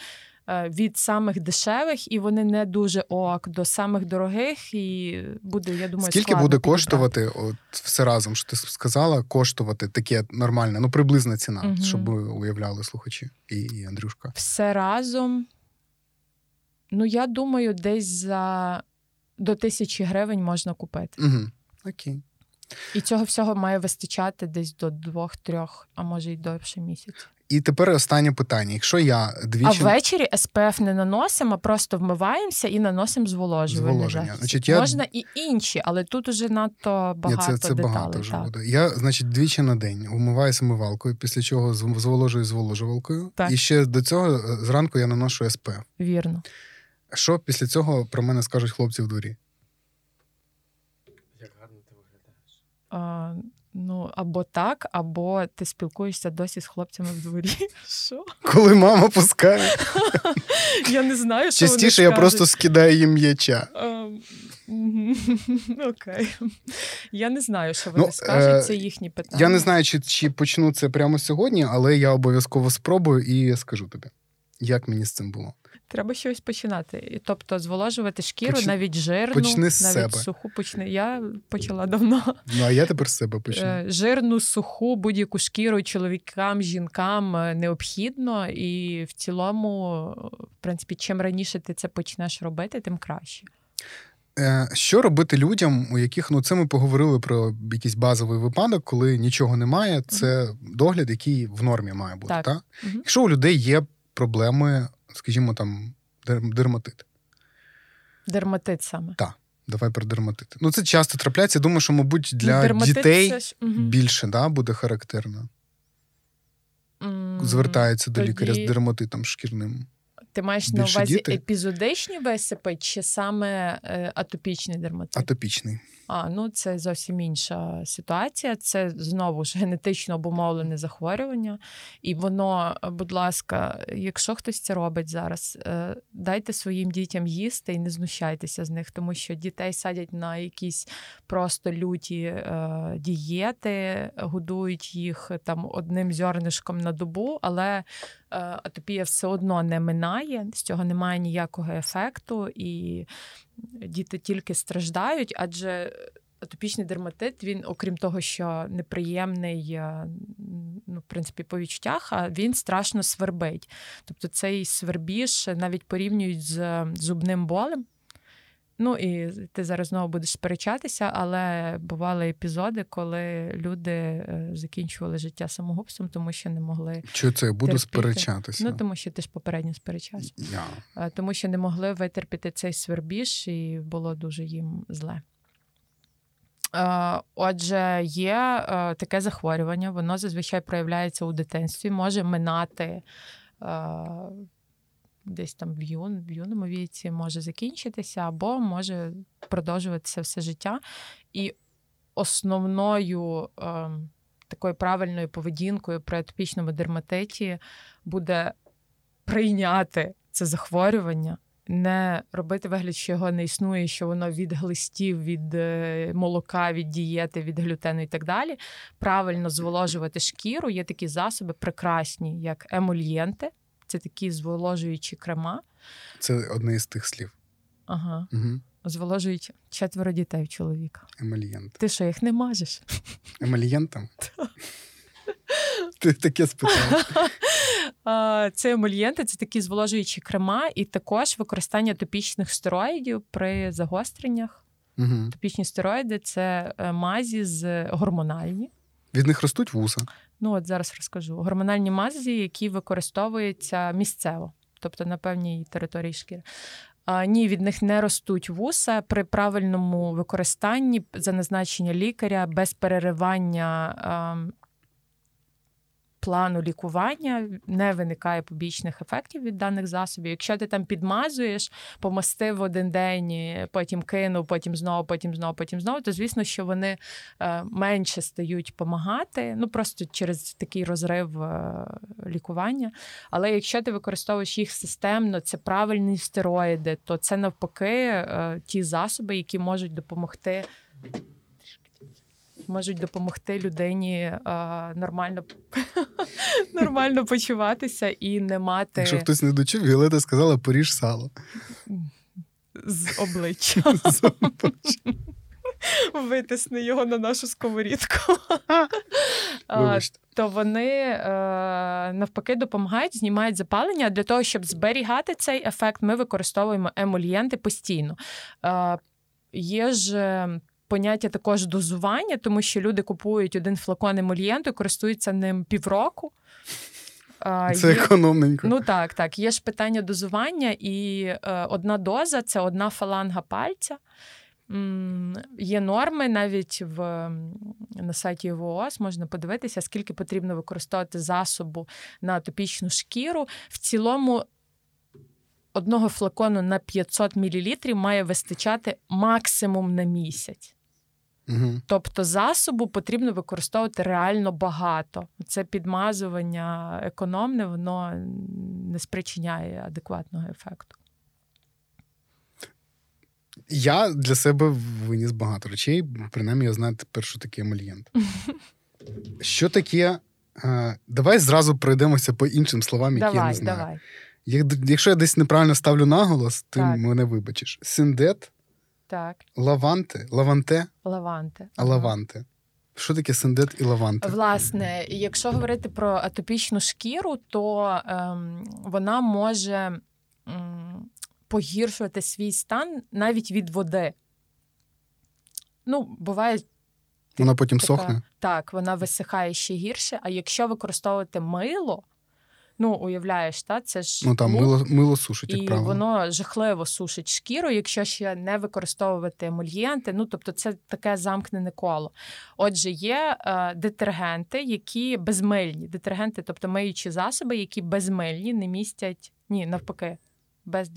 Е, від самих дешевих, і вони не дуже ок до самих дорогих. І буде, я думаю, скільки буде коштувати от все разом, що ти сказала, коштувати таке нормальне, ну приблизна ціна, угу. щоб уявляли слухачі і, і Андрюшка. Все разом. Ну, я думаю, десь за до тисячі гривень можна купити. Угу. Окей. І цього всього має вистачати десь до двох-трьох, а може й довше місяць. І тепер останнє питання. Якщо я двічі... А ввечері СПФ не наносимо, а просто вмиваємося і наносимо зволожування. зволоження. Значить, я... Можна і інші, але тут уже надто багато Ні, це, це деталей. Багато вже так. буде. Я, значить, двічі на день вмиваюся мивалкою, після чого зволожую зволожувалкою. Так. І ще до цього е, зранку я наношу СПФ. Вірно. Що після цього про мене скажуть хлопці в дворі? Як гарно ти виглядаєш? А... Ну, або так, або ти спілкуєшся досі з хлопцями в дворі. [laughs] Що? Коли мама пускає. [laughs] Я не знаю, що Частіше я просто скидаю їм м'яча. [laughs] Окей. Я не знаю, що вони ну, скажуть, це їхні питання. Я не знаю, чи, чи почну це прямо сьогодні, але я обов'язково спробую і скажу тобі, як мені з цим було. Треба щось починати. Тобто зволожувати шкіру, Поч... навіть жирну, почни з навіть себе. суху почни. Я почала давно. Ну а я тепер з себе почну. Е, жирну, суху, будь-яку шкіру чоловікам, жінкам е, необхідно, і в цілому, в принципі, чим раніше ти це почнеш робити, тим краще. Е, що робити людям, у яких ну це ми поговорили про якийсь базовий випадок, коли нічого немає, це догляд, який в нормі має бути. Так. так? Угу. Якщо у людей є проблеми скажімо, там, дерматит. Дерматит саме. Так. Давай про дерматит. Ну, це часто трапляється. Думаю, що, мабуть, для дерматит дітей ж... більше да, буде характерно. Mm, Звертається до лікаря з дерматитом шкірним. Ти маєш Більше на увазі діти? епізодичні ВСП чи саме е, атопічний дерматит? Атопічний. А, ну це зовсім інша ситуація. Це знову ж [laughs] генетично обумовлене захворювання. І воно, будь ласка, якщо хтось це робить зараз, е, дайте своїм дітям їсти і не знущайтеся з них, тому що дітей садять на якісь просто люті е, дієти, годують їх там одним зернишком на добу, але е, атопія все одно не минає, з цього немає ніякого ефекту, і діти тільки страждають, адже атопічний дерматит, він, окрім того, що неприємний, е, ну, в принципі, по відчуттях, а він страшно свербить. Тобто цей свербіж навіть порівнюють з зубним болем. Ну і ти зараз знову будеш сперечатися, але бували епізоди, коли люди е, закінчували життя самогубством, тому що не могли. Чи це я буду терпіти. сперечатися? Ну тому що ти ж попередньо сперечався. Yeah. Тому що не могли витерпіти цей свербіж, і було дуже їм зле. Отже, є е, таке захворювання, воно зазвичай проявляється у дитинстві, може минати десь там в юн, в юному віці може закінчитися, або може продовжуватися все життя. І основною е, такою правильною поведінкою при атопічному дерматиті буде прийняти це захворювання. Не робити вигляд, що його не існує, що воно від глистів, від е, молока, від дієти, від глютену і так далі. Правильно зволожувати шкіру. Є такі засоби прекрасні, як емульєнти. Це такі зволожуючі крема. Це одне із тих слів. Ага. Угу. Зволожують четверо дітей чоловіка. Емольєнт. Ти що, їх не мажеш? Емольєнтом? [laughs] [laughs] Ти таке спитав. [laughs] Це емольєнти, це такі зволожуючі крема, і також використання топічних стероїдів при загостреннях. Угу. Топічні стероїди це е, мазі з гормональні. Від них ростуть вуса. Ну от зараз розкажу. Гормональні мазі, які використовуються місцево, тобто на певній території шкіри. Ні, від них не ростуть вуса при правильному використанні за назначення лікаря без переривання плану лікування не виникає побічних ефектів від даних засобів. Якщо ти там підмазуєш, помастив один день, потім кинув, потім знову, потім знову, потім знову, то звісно, що вони е, менше стають допомагати, ну просто через такий розрив е, лікування. Але якщо ти використовуєш їх системно, це правильні стероїди, то це навпаки е, ті засоби, які можуть допомогти можуть допомогти людині а, нормально [laughs] нормально почуватися і не мати. Якщо хтось не дочув, Віолета сказала поріж сало. З обличчя. [laughs] Витисни його на нашу сковорідку. [laughs] То вони е, навпаки допомагають, знімають запалення. Для того, щоб зберігати цей ефект, ми використовуємо емолієнти постійно. Е, є ж поняття також дозування, тому що люди купують один флакон емолієнту і користуються ним півроку. Це є, економненько. Ну так, так. Є ж питання дозування, і е, одна доза це одна фаланга пальця. Є норми навіть в, на сайті ВООЗ можна подивитися, скільки потрібно використовувати засобу на атопічну шкіру. В цілому. Одного флакону на 500 мл має вистачати максимум на місяць. Угу. Тобто засобу потрібно використовувати реально багато. Це підмазування економне, воно не спричиняє адекватного ефекту. Я для себе виніс багато речей, принаймні я знаю тепер, що таке емольєнт. [laughs] Що таке? Е, давай зразу пройдемося по іншим словам, які давай, я не знаю. Давай. Якщо я десь неправильно ставлю наголос, ти так. мене вибачиш. Синдет так. Лаванте? Лаванте? Лаванте. А лаванте. Що таке синдет і лаванте? Власне, якщо говорити про атопічну шкіру, то ем, вона може ем, погіршувати свій стан навіть від води. Ну, буває. Вона потім така, сохне? Так, вона висихає ще гірше. А якщо використовувати мило, Ну, уявляєш, та це ж ну там мило мило сушить, як і правило. воно жахливо сушить шкіру, якщо ще не використовувати емульєнти. Ну тобто, це таке замкнене коло. Отже, є е, детергенти, які безмильні. Детергенти, тобто миючі засоби, які безмильні, не містять ні, навпаки, без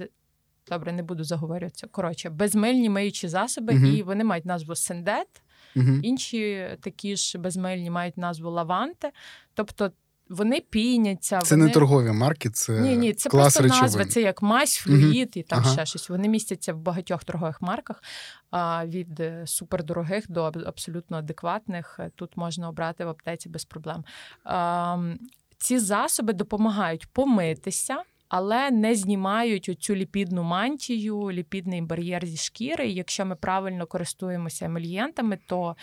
добре, не буду заговорюватися. Коротше, безмильні миючі засоби, угу. і вони мають назву синдет. Угу. Інші такі ж безмильні мають назву лаванте. Тобто вони піняться. Це вони... не торгові марки, це ні, ні, це клас просто речовин. назва. Це як мазь, флюїд і там ага. ще щось. Вони містяться в багатьох торгових марках. Від е, супердорогих до абсолютно адекватних е, тут можна обрати в аптеці без проблем. Ці засоби допомагають помитися. Але не знімають оцю ліпідну мантію, ліпідний бар'єр зі шкіри. І якщо ми правильно користуємося емельєнтами, то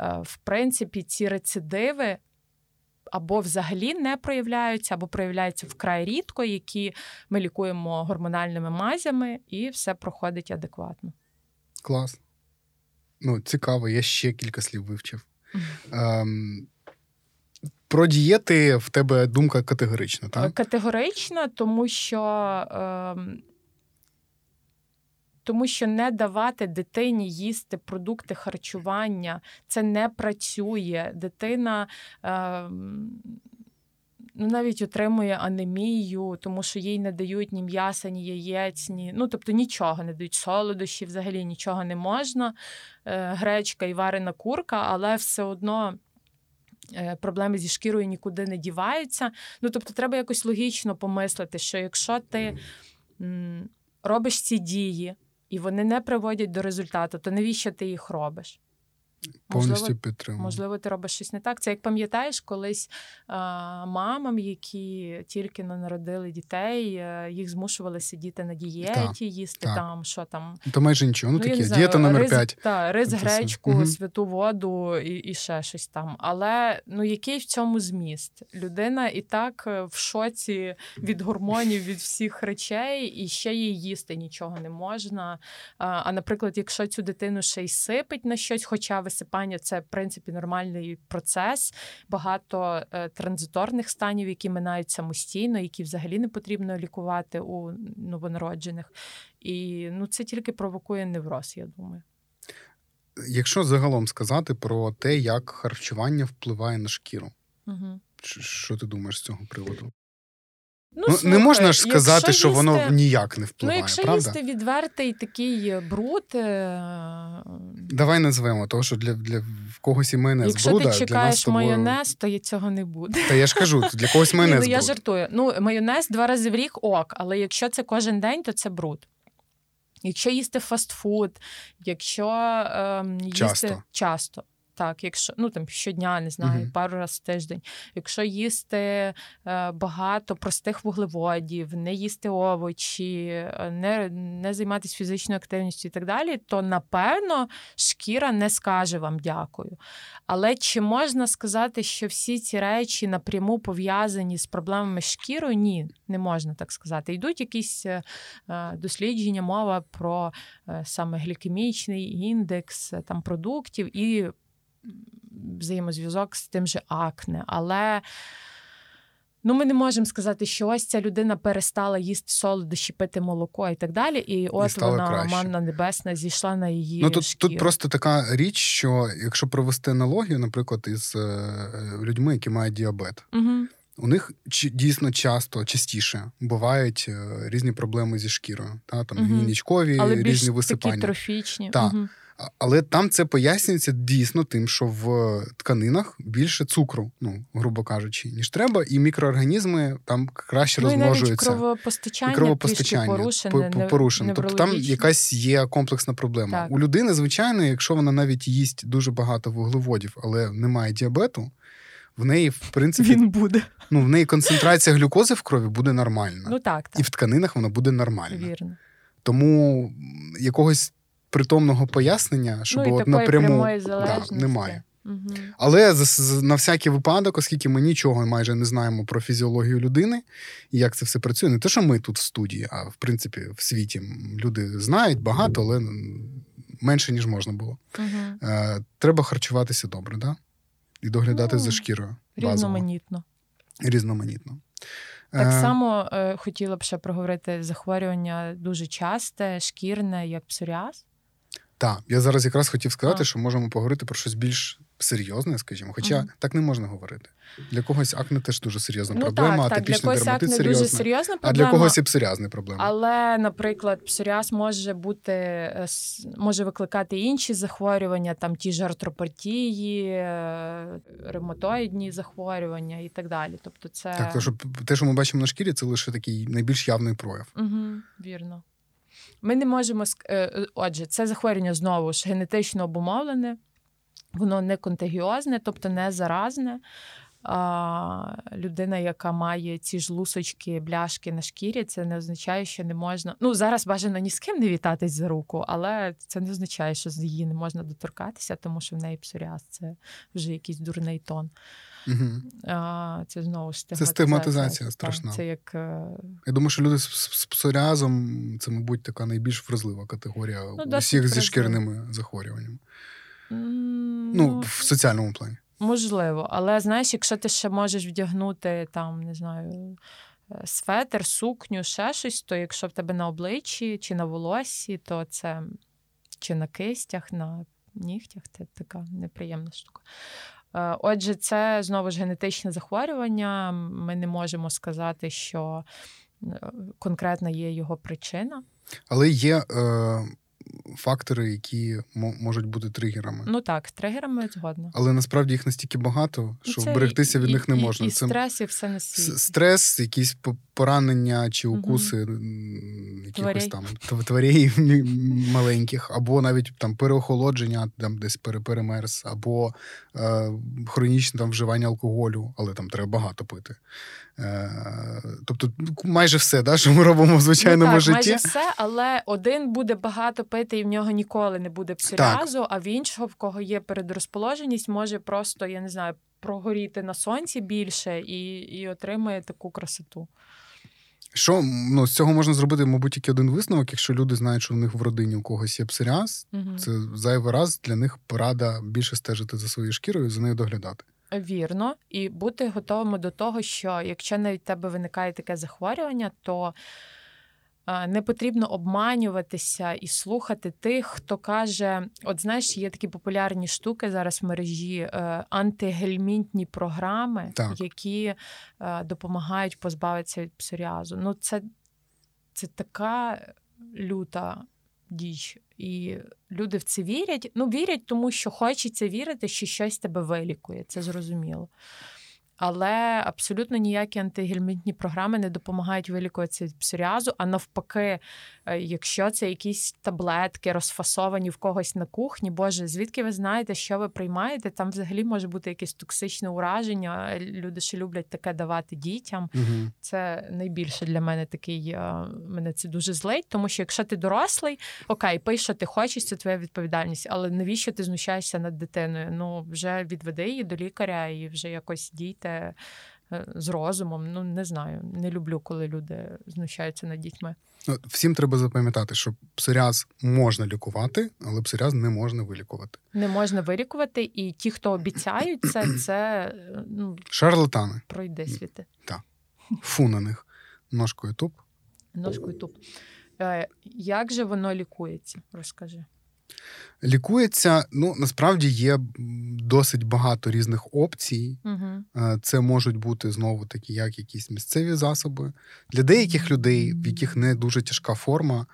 е, в принципі ці рецидиви або взагалі не проявляються, або проявляються вкрай рідко, які ми лікуємо гормональними мазями, і все проходить адекватно. Клас. Ну, цікаво, я ще кілька слів вивчив. Ем, Про дієти в тебе думка категорична, так? Категорична, тому що ем, тому що не давати дитині їсти продукти харчування це не працює. Дитина. Е, Ну, навіть отримує анемію, тому що їй не дають ні м'яса, ні яєць, ні ну тобто нічого не дають солодощі, взагалі нічого не можна. Е, гречка і варена курка, але все одно е, проблеми зі шкірою нікуди не діваються. Ну тобто, треба якось логічно помислити, що якщо ти робиш ці дії, і вони не приводять до результату, то навіщо ти їх робиш? Повністю підтримую. Можливо, ти робиш щось не так. Це як пам'ятаєш, колись а, мамам, які тільки не народили дітей, е, їх змушували сидіти на дієті, так, їсти так. там, що там. То майже нічого. Ну, ну таке, дієта номер 5. Так, рис, гречку, угу. святу воду і і ще щось там. Але ну який в цьому зміст? Людина і так е, в шоці від гормонів, від всіх речей, і ще їй їсти нічого не можна. А, а наприклад, якщо цю дитину ще й сипить на щось, хоча висипання це в принципі нормальний процес. Багато е, транзиторних станів, які минають самостійно, які взагалі не потрібно лікувати у новонароджених. І ну це тільки провокує невроз, я думаю. Якщо загалом сказати про те, як харчування впливає на шкіру, Угу. що ти думаєш з цього приводу? Ну, Ну, слухай, не можна ж сказати, якщо що воно ніяк не Ну, якщо правда? їсти відвертий такий бруд, е, Давай назвемо, того, що для, для когось і майонез якщо бруда, ти для нас чекаєш тобою... майонез, то цього не буде. Та я ж кажу, [laughs] для когось Ні, майонез ну я жартую. Ну, майонез два рази в рік ок, але якщо це кожен день, то це бруд. Якщо їсти фастфуд, якщо ем, їсти Часто. часто. Так, якщо ну там щодня, не знаю, Мгм. пару разів в тиждень. Якщо їсти е, багато простих вуглеводів, не їсти овочі, е, не, не займатися фізичною активністю і так далі, то напевно шкіра не скаже вам дякую. Але чи можна сказати, що всі ці речі напряму пов'язані з проблемами з шкірою? Ні, не можна так сказати. Йдуть якісь е, дослідження, мова про саме глікемічний індекс там продуктів і взаємозв'язок з тим же акне. Але ну, ми не можемо сказати, що ось ця людина перестала їсти солодощі, пити молоко і так далі. І от стало вона краще. манна небесна зійшла на її. Ну тут, шкіру. тут просто така річ, що якщо провести аналогію, наприклад, із е, людьми, які мають діабет, Угу. у них дійсно часто, частіше бувають е, різні проблеми зі шкірою, та там Але більш різні такі висипання. трофічні. Так. Мгм. Але там це пояснюється дійсно тим, що в тканинах більше цукру, ну грубо кажучи, ніж треба, і мікроорганізми там краще Ну і розмножуються. кровопостачання, І кровопостачання порушене, по- по- не- порушене. Тобто там якась є комплексна проблема. Так. У людини, звичайно, якщо вона навіть їсть дуже багато вуглеводів, але не має діабету, в неї, в принципі, Він буде. ну, в неї концентрація глюкози в крові буде нормальна. Ну так, і в тканинах вона буде нормальна. Вірно. Тому якогось притомного пояснення, щоб ну, от напряму да, немає. Угу. Але на всякий випадок, оскільки ми нічого майже не знаємо про фізіологію людини і як це все працює, не те, що ми тут в студії, а в принципі в світі люди знають багато, але менше ніж можна було. Угу. Треба харчуватися добре, да? і доглядати Ну, за шкірою базово. Різноманітно. Різноманітно. Так Е, само е, хотіла б ще проговорити захворювання дуже часте, шкірне, як псоріаз. Так, я зараз якраз хотів сказати, А. що можемо поговорити про щось більш серйозне, скажімо. Хоча Мгм. так не можна говорити. Для когось акне теж дуже серйозна ну проблема, так, для атипічний дерматит серйозна. дуже серйозна а для когось і псоріаз не проблема. Але, наприклад, псоріаз може бути е, може викликати інші захворювання, там ті ж артропатії, е, ревматоїдні захворювання і так далі. Тобто, це Так, то що те, що ми бачимо на шкірі, це лише такий найбільш явний прояв. Угу, вірно. Ми не можемо е, е, Отже, це захворювання знову ж генетично обумовлене, воно не контагіозне, тобто не заразне. А, людина, яка має ці ж лусочки, бляшки на шкірі, це не означає, що не можна. Ну, зараз бажано ні з ким не вітатись за руку, але це не означає, що з її не можна доторкатися, тому що в неї псоріаз це вже якийсь дурний тон. Угу. А, це знову ж Це стигматизація. стигматизація страшна. Це як е, Я думаю, що люди з, з, з псоріазом це, мабуть, така найбільш вразлива категорія Ну, усіх зі шкірними захворюваннями. м, Ну, в соціальному плані. Можливо, але знаєш, якщо ти ще можеш вдягнути там, не знаю, е, светр, сукню, ще щось, то якщо в тебе на обличчі чи на волоссі, то це чи на кистях, на нігтях, це така неприємна штука. Е, Отже, це знову ж генетичне захворювання. Ми не можемо сказати, що е, конкретна є його причина. Але є е, фактори, які можуть бути тригерами. Ну так, тригерами згодна. Але насправді їх настільки багато, Ну, що це вберегтися від і- них не можна. І, Це стрес, і все на світі. стрес, якісь поранення чи укуси м, якихось Тварей. там тварей [laughs] маленьких, або навіть там переохолодження, там десь пере- перемерз, або е, хронічне там вживання алкоголю, але там треба багато пити. Е, тобто, ну, майже все, да, що ми робимо в звичайному ну, так, житті. майже все, але один буде багато пити, і в нього ніколи не буде псоріазу, а в іншого, в кого є передрозположеність, може просто, я не знаю, прогоріти на сонці більше і, і отримає таку красоту. Що ну, з цього можна зробити, мабуть, тільки один висновок, якщо люди знають, що в них в родині у когось є псоріаз, угу. це зайвий раз для них порада більше стежити за своєю шкірою, за нею доглядати. Вірно, і бути готовими до того, що якщо навіть в тебе виникає таке захворювання, то не потрібно обманюватися і слухати тих, хто каже: от знаєш, є такі популярні штуки зараз в мережі, е, антигельмінтні програми, так. які е, допомагають позбавитися від псоріазу. Ну, це, це така люта діч. І люди в це вірять. Ну, вірять, тому що хочеться вірити, що щось тебе вилікує. Це зрозуміло. Але абсолютно ніякі антигельмінтні програми не допомагають вилікуватися від псоріазу. А навпаки, е, якщо це якісь таблетки розфасовані в когось на кухні, боже, звідки ви знаєте, що ви приймаєте? Там взагалі може бути якесь токсичне ураження. Люди ще люблять таке давати дітям. Угу. Це найбільше для мене такий е, мене це дуже злить, тому що якщо ти дорослий, окей, пий, що ти хочеш, це твоя відповідальність. Але навіщо ти знущаєшся над дитиною? Ну вже відведи її до лікаря і вже якось дійте це з розумом. Ну не знаю, не люблю, коли люди знущаються над дітьми. Ну, Всім треба запам'ятати, що псоріаз можна лікувати, але псоріаз не можна вилікувати. Не можна вилікувати, і ті, хто обіцяють це, [clears throat] це ну, шарлатани. Пройде світи. Так. Фу на них. Ножкою туп. Ножкою туп. Е, як же воно лікується? Розкажи. Лікується, ну насправді є досить багато різних опцій. Угу. Це можуть бути знову такі, як якісь місцеві засоби. Для деяких людей, в яких не дуже тяжка форма,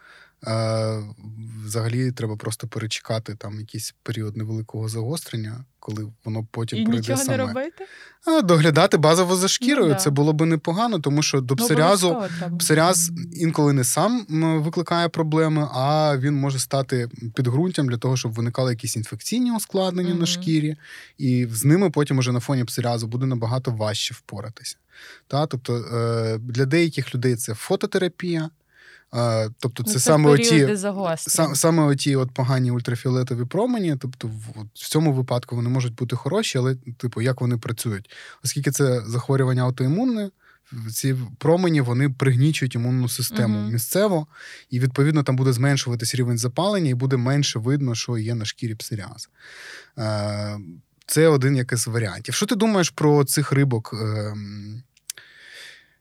взагалі треба просто перечекати там якийсь період невеликого загострення, коли воно потім І пройде нічого саме. не робити? А, Доглядати базово за шкірою. Ну, да. Це було би непогано, тому що до ну, псоріазу псоріаз інколи не сам викликає проблеми, а він може стати підґрунтям для того, щоб виникали якісь інфекційні ускладнення mm-hmm. на шкірі, і з ними потім уже на фоні псоріазу буде набагато важче впоратися. Та? Тобто е, для деяких людей це фототерапія. Тобто, це, ну, це саме оті саме оті от погані ультрафіолетові промені. Тобто, в, в цьому випадку вони можуть бути хороші, але типу, як вони працюють? Оскільки це захворювання аутоімунне, ці промені вони пригнічують імунну систему uh місцево, і відповідно там буде зменшуватись рівень запалення, і буде менше видно, що є на шкірі псоріаз. Е, це один якийсь варіантів. Що ти думаєш про цих рибок?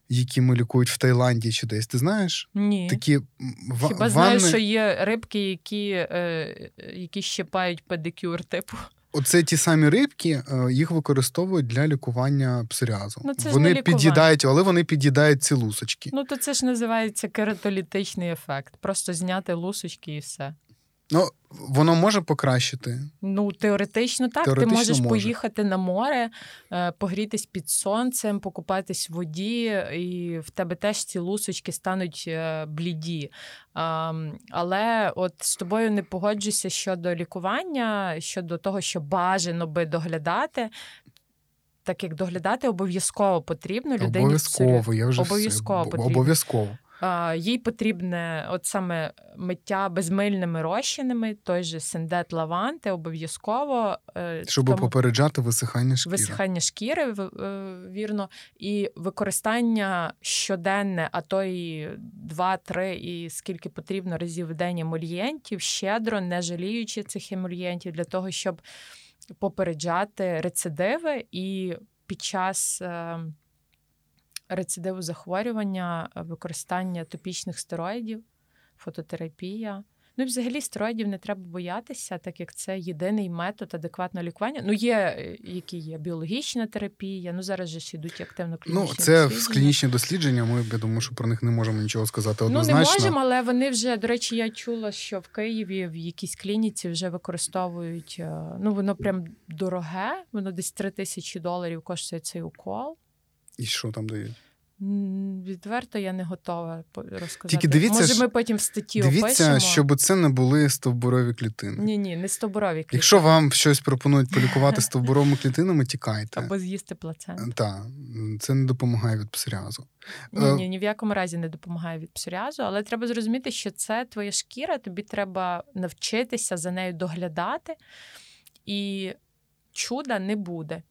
Ем, які ми лікують в Таїланді чи десь. Ти знаєш? Ні. Такі в... Хіба знаєш, що є рибки, які е, які щипають педикюр, типу. Оце ті самі рибки, е, їх використовують для лікування псоріазу. Ну, це вони ж не під'їдають, але вони під'їдають ці лусочки. Ну то це ж називається кератолітичний ефект. Просто зняти лусочки і все. Ну, воно може покращити. Ну, теоретично так. Теоретично Ти можеш може. поїхати на море, е, погрітись під сонцем, покупатись в воді, і в тебе теж ці лусочки стануть е, бліді. Але от з тобою не погоджуся щодо лікування, щодо того, що бажано би доглядати. Так як доглядати обов'язково потрібно людині. Обов'язково, я вже обов'язково все. потрібно. Обов'язково їй потрібне от саме миття безмильними розчинами, той же синдет лаванти, обов'язково. Е, Щоб тому... попереджати висихання шкіри. Висихання шкіри, е, вірно, і використання щоденне, а то і два-три, і скільки потрібно разів в день емульєнтів, щедро, не жаліючи цих емульєнтів, для того, щоб попереджати рецидиви і під час. Рецидиву захворювання, е, використання топічних стероїдів, фототерапія. Ну і взагалі стероїдів не треба боятися, так як це єдиний метод адекватного лікування. Ну, є е, які є біологічна терапія. Ну зараз же ж ідуть активно клінічні Ну, це дослідження. клінічні дослідження. Ми я думаю, що про них не можемо нічого сказати. однозначно. Ну не можемо, але вони вже до речі, я чула, що в Києві в якійсь клініці вже використовують. Е, ну воно прям дороге, воно десь 3 тисячі доларів коштує цей укол. І що там дають? Відверто я не готова розказати. Тільки дивіться, Може, ми потім в статті дивіться, опишемо. щоб це не були стовбурові клітини. Ні, ні, не стовбурові клітини. Якщо вам щось пропонують полікувати [laughs] стовбуровими клітинами, тікайте. Або з'їсти плаценту. Так, це не допомагає від псоріазу. Ні, ні, ні в якому разі не допомагає від псоріазу, але треба зрозуміти, що це твоя шкіра, тобі треба навчитися за нею доглядати, і чуда не буде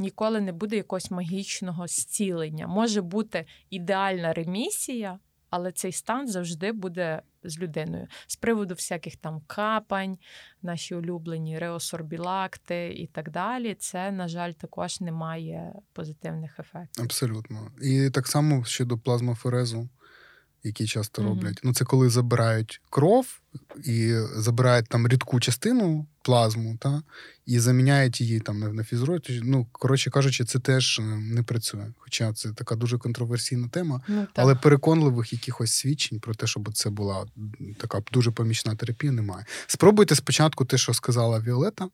ніколи не буде якогось магічного зцілення. Може бути ідеальна ремісія, але цей стан завжди буде з людиною. З приводу всяких там капань, наші улюблені реосорбілакти і так далі. Це, на жаль, також не має позитивних ефектів. Абсолютно. І так само щодо плазмоферезу які часто роблять. Mm-hmm. Ну, це коли забирають кров і забирають там рідку частину плазму, та, і заміняють її там на фізрою. Ну, коротше кажучи, це теж е, не працює. Хоча це така дуже контроверсійна тема, ну, але переконливих якихось свідчень про те, щоб це була така дуже помічна терапія, немає. Спробуйте спочатку те, що сказала Віолета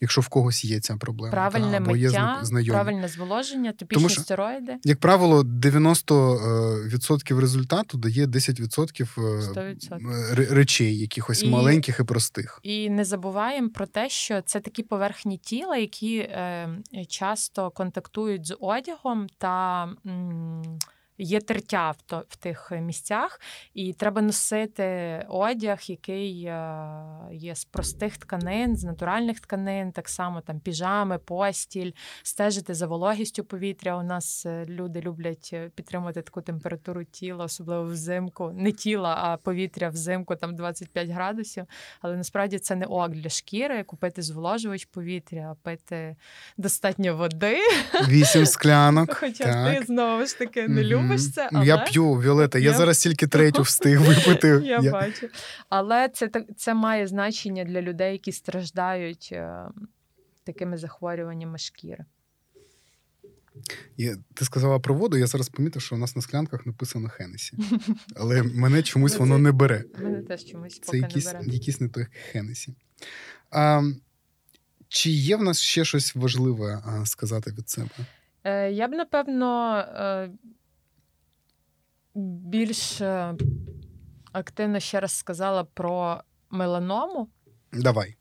якщо в когось є ця проблема. Правильне та, миття, є правильне зволоження, топічні Тому стероїди. Як правило, 90% е, результату дає 10% 100%. Е, речей, якихось і, маленьких і простих. І не забуваємо про те, що це такі поверхні тіла, які е, часто контактують з одягом та. М- є тертя в то в тих місцях, і треба носити одяг, який е, є з простих тканин, з натуральних тканин, так само там піжами, постіль, стежити за вологістю повітря. У нас е, люди люблять е, підтримувати таку температуру тіла, особливо взимку, не тіла, а повітря взимку, там 25 градусів. Але насправді це не ок для шкіри, купити зволожувач повітря, пити достатньо води. Вісім склянок. [laughs] Хоча так. ти знову ж таки не любиш любиш це. але... Я п'ю Віолета, я, я зараз тільки третю встиг випити. [laughs] Я, я бачу. Але це це має значення для людей, які страждають е, такими захворюваннями шкіри. І Ти сказала про воду, я зараз помітив, що у нас на склянках написано Хенесі. Але мене чомусь воно не бере. Мене теж чомусь поки Це якісь, не бере. якісь не той Хенесі. А, Чи є в нас ще щось важливе сказати від себе? Е, Я б напевно е, більш активно ще раз сказала про меланому. Давай.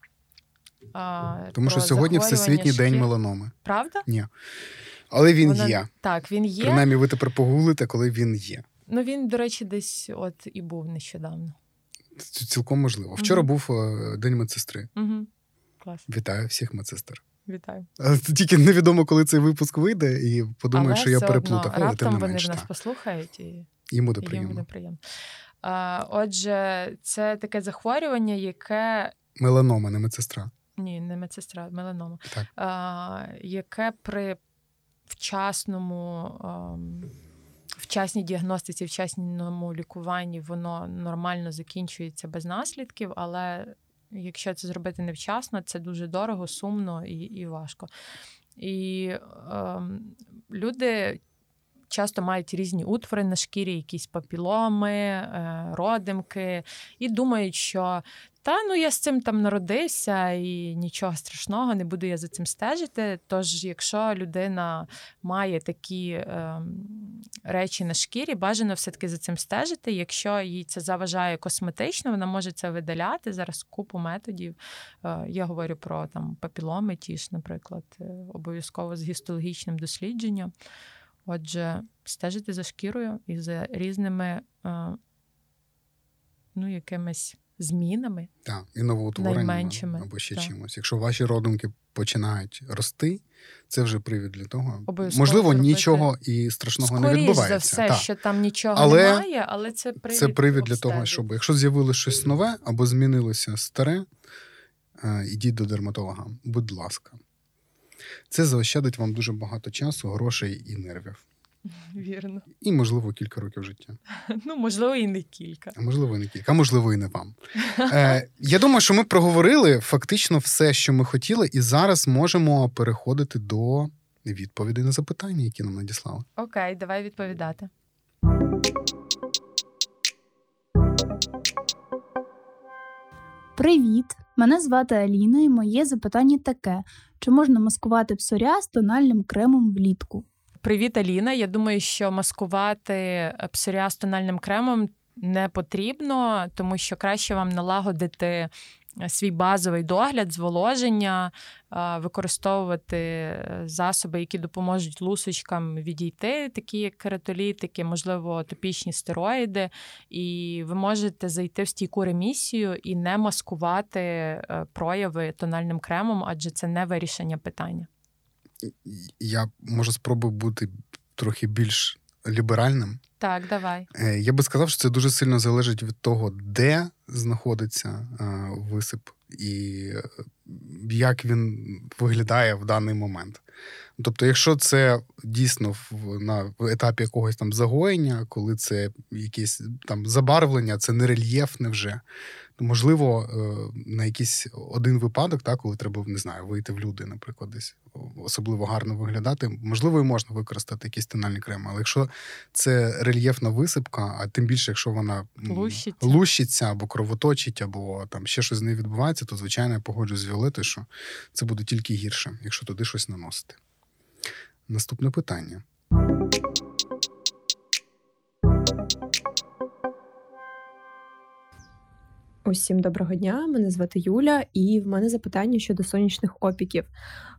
А, Тому що сьогодні Всесвітній день меланоми. Правда? Ні. Але він Вона... є. Так, він є. Принаймні, ви тепер погуглите, коли він є. Ну, він, до речі, десь от і був нещодавно. Це цілком можливо. Вчора угу. був е, День медсестри. Угу. Клас. Вітаю всіх медсестер. Вітаю. Тільки невідомо, коли цей випуск вийде, і подумаю, що я переплутав. Але раптом вони в нас послухають і. Їм буде приємно. Їм буде приємно. А, Отже, це таке захворювання, яке. Меланома, не медсестра. Ні, не медсестра, меланома. Так. А, Яке при вчасному. А, Вчасній діагностиці, вчасному лікуванні воно нормально закінчується без наслідків, але якщо це зробити невчасно, це дуже дорого, сумно і і важко. І е, люди часто мають різні утвори на шкірі, якісь папіломи, е, родимки, і думають, що та ну я з цим там народився і нічого страшного, не буду я за цим стежити. Тож, якщо людина має такі е, речі на шкірі, бажано все-таки за цим стежити. Якщо їй це заважає косметично, вона може це видаляти. Зараз купу методів. Е, я говорю про там папіломи, ті ж, наприклад, е, обов'язково з гістологічним дослідженням. Отже, стежити за шкірою і за різними е, ну, якимись змінами. Так, і новоутвореннями або ще так. чимось. Якщо ваші родинки починають рости, це вже привід для того. Обов'язково Можливо, робити. нічого і страшного Скоріш не відбувається. за все, так. що там нічого але немає, але це привід Це привід для того, щоб якщо з'явилося щось нове або змінилося старе, е, ідіть до дерматолога. Будь ласка. Це заощадить вам дуже багато часу, грошей і нервів. Вірно. І, можливо, кілька років життя. [laughs] Ну, можливо, і не кілька. А можливо, і не кілька, а можливо, і не вам. Е, Я думаю, що ми проговорили фактично все, що ми хотіли, і зараз можемо переходити до відповідей на запитання, які нам надіслали. Окей, давай відповідати. Привіт! Мене звати Аліна, і моє запитання таке: чи можна маскувати псоріаз тональним кремом влітку? Привіт, Аліна. Я думаю, що маскувати псоріаз тональним кремом не потрібно, тому що краще вам налагодити свій базовий догляд, зволоження, використовувати засоби, які допоможуть лусочкам відійти, такі як кератолітики, можливо, топічні стероїди, і ви можете зайти в стійку ремісію і не маскувати е, прояви тональним кремом, адже це не вирішення питання. Я можу спробую бути трохи більш ліберальним. Так, давай. Е, я би сказав, що це дуже сильно залежить від того, де знаходиться е, висип, і як він виглядає в даний момент. Тобто, якщо це дійсно на етапі якогось там загоєння, коли це якесь там забарвлення, це не рельєфне вже, то можливо, е, на якийсь один випадок, так, коли треба не знаю, вийти в люди, наприклад, десь особливо гарно виглядати, можливо, і можна використати якісь тональні креми. Але якщо це рельєфна висипка, а тим більше, якщо вона лущиться, лущиться або кровоточить, або там ще щось з нею відбувається, то звичайно я погоджуюсь з Віолетою, що це буде тільки гірше, якщо туди щось наносити. Наступне питання. Усім доброго дня, мене звати Юля, і в мене запитання щодо сонячних опіків.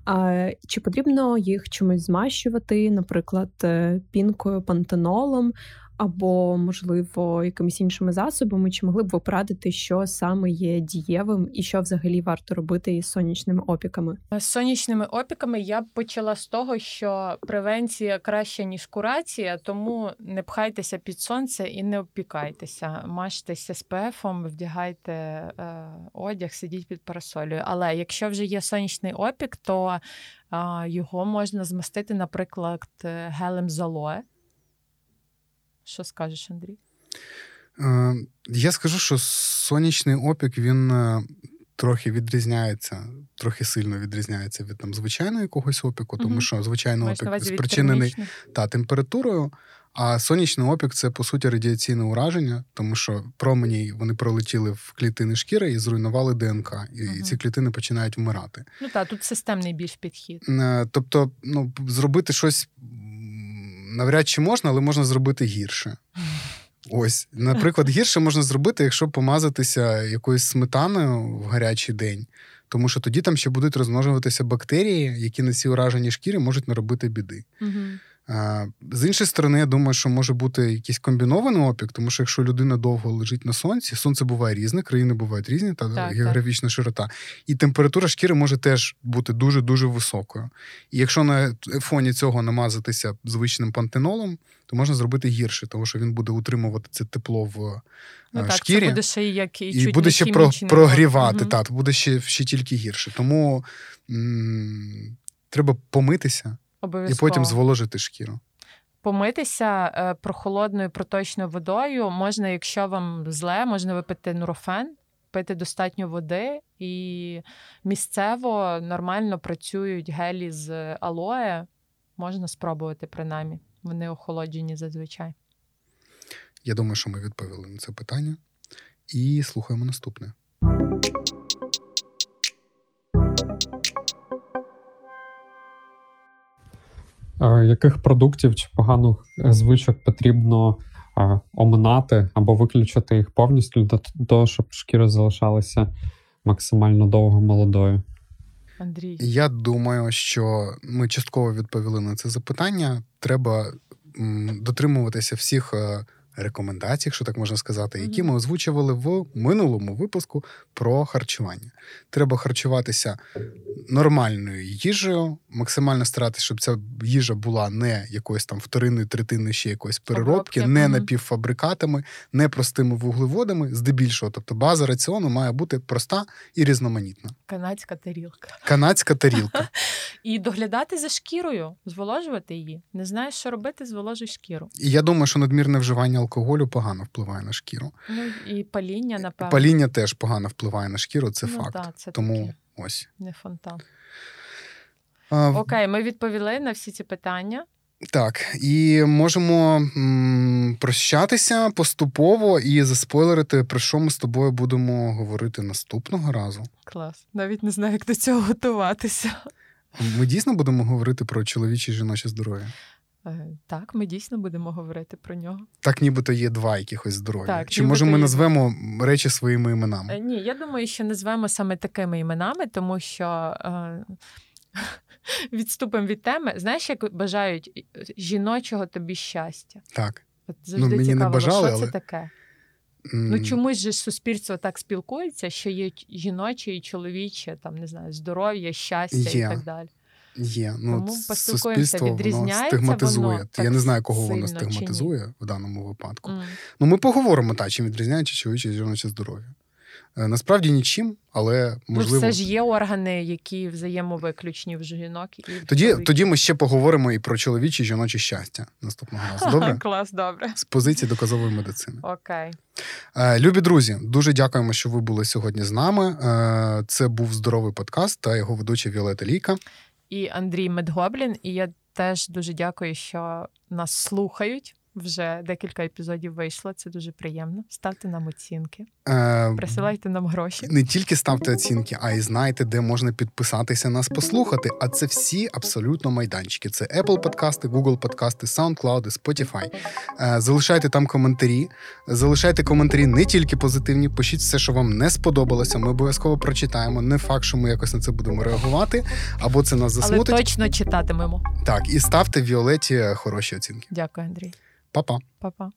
А, Чи потрібно їх чимось змащувати, наприклад, е, пінкою, пантенолом, або, можливо, якимись іншими засобами, чи могли б ви порадити, що саме є дієвим і що взагалі варто робити із сонячними опіками? З сонячними опіками я б почала з того, що превенція краще ніж курація, тому не пхайтеся під сонце і не опікайтеся. Мажтеся з ПФом, вдягайте е, одяг, сидіть під парасолею. Але якщо вже є сонячний опік, то е, його можна змастити, наприклад, гелем з алоe. Що скажеш, Андрій? Е, я скажу, що сонячний опік він е, трохи відрізняється, трохи сильно відрізняється від там звичайного якогось опіку, тому угу. що звичайний опік спричинений та температурою. А сонячний опік це по суті радіаційне ураження, тому що промені вони пролетіли в клітини шкіри і зруйнували ДНК, і угу. ці клітини починають вмирати. Ну так, тут системний більш підхід. Е, тобто, ну зробити щось навряд чи можна, але можна зробити гірше. Ось, наприклад, гірше можна зробити, якщо помазатися якоюсь сметаною в гарячий день, тому що тоді там ще будуть розмножуватися бактерії, які на цій ураженій шкірі можуть наробити біди. Угу. З іншої сторони, я думаю, що може бути якийсь комбінований опік, тому що якщо людина довго лежить на сонці, сонце буває різне, країни бувають різні, та так, географічна так. широта, і температура шкіри може теж бути дуже дуже високою. І якщо на фоні цього намазатися звичним пантенолом, то можна зробити гірше, тому що він буде утримувати це тепло в ну, так, шкірі. Це буде ще як і, і буде ще про, прогрівати. Угу. Так, буде ще ще тільки гірше. Тому м- треба помитися. І потім зволожити шкіру. Помитися е, прохолодною проточною водою можна, якщо вам зле, можна випити нурофен, пити достатньо води, і місцево нормально працюють гелі з алоє. Можна спробувати принаймні. Вони охолоджені зазвичай. Я думаю, що ми відповіли на це питання. І слухаємо наступне. Яких продуктів чи поганих е, звичок потрібно оминати або виключити їх повністю для того, щоб шкіра залишалася максимально довго молодою? Андрій, я думаю, що ми частково відповіли на це запитання. Треба дотримуватися всіх е, рекомендацій, якщо так можна сказати, які ми озвучували в минулому випуску про харчування. Треба харчуватися нормальною їжею, максимально старатися, щоб ця їжа була не якоюсь там вторинною, третинною ще якоїсь переробки, не напівфабрикатами, не простими вуглеводами, здебільшого. Тобто база раціону має бути проста і різноманітна. Канадська тарілка. Канадська тарілка. [laughs] І доглядати за шкірою, зволожувати її. Не знаєш, що робити, зволожуй шкіру. І я думаю, що надмірне вживання алкоголю погано впливає на шкіру. Ну і паління, напевно. Паління теж погано впливає на шкіру, це ну, факт. Да, це Тому таке. ось. Не фонтан. А, Окей, ми відповіли на всі ці питання. Так, і можемо м, прощатися поступово і заспойлерити, про що ми з тобою будемо говорити наступного разу. Клас. Навіть не знаю, як до цього готуватися. Ми дійсно будемо говорити про чоловіче і жіноче здоров'я. Е, так, ми дійсно будемо говорити про нього. Так, нібито є два якихось здоров'я. Так, Чи може ми назвемо речі своїми іменами? Е, ні, я думаю, що назвемо саме такими іменами, тому що е, [laughs] відступимо від теми. Знаєш, як бажають жіночого тобі щастя? Так. От ну, завжди ну, мені цікаво, не бажали, що але... це таке. Ну чомусь же суспільство так спілкується, що є жіноче і чоловіче, там не знаю, здоров'я, щастя є. і так далі. Є. Ну, Тому суспільство воно відрізняється стигматизує. воно Я не знаю, кого воно стигматизує в даному випадку. М. Ну, ми поговоримо, та, чим відрізняється чоловіче і жіноче здоров'я. Е, Насправді нічим, але можливо. Ну, все ж є органи, які взаємовиключні в жінок і в Тоді, тоді ми ще поговоримо і про чоловіче і жіноче щастя наступного разу. Добре? Клас, добре. З позиції доказової медицини. Окей. Е, Любі друзі, дуже дякуємо, що ви були сьогодні з нами. Е, Це був здоровий подкаст та його ведуча Віолета Лійка. І Андрій Медгоблін. І я теж дуже дякую, що нас слухають. Вже декілька епізодів вийшло. Це дуже приємно. Ставте нам оцінки, Е, присилайте нам гроші. Не тільки ставте [laughs] оцінки, а й знайте, де можна підписатися нас послухати. А це всі абсолютно майданчики. Це Apple подкасти, Google подкасти, SoundCloud, Spotify. Е, Залишайте там коментарі. Залишайте коментарі не тільки позитивні. Пишіть все, що вам не сподобалося. Ми обов'язково прочитаємо. Не факт, що ми якось на це будемо реагувати, або це нас Але засмутить. точно читатимемо. Так, і ставте Віолеті хороші оцінки. Дякую, Андрій. Па-па. Па-па.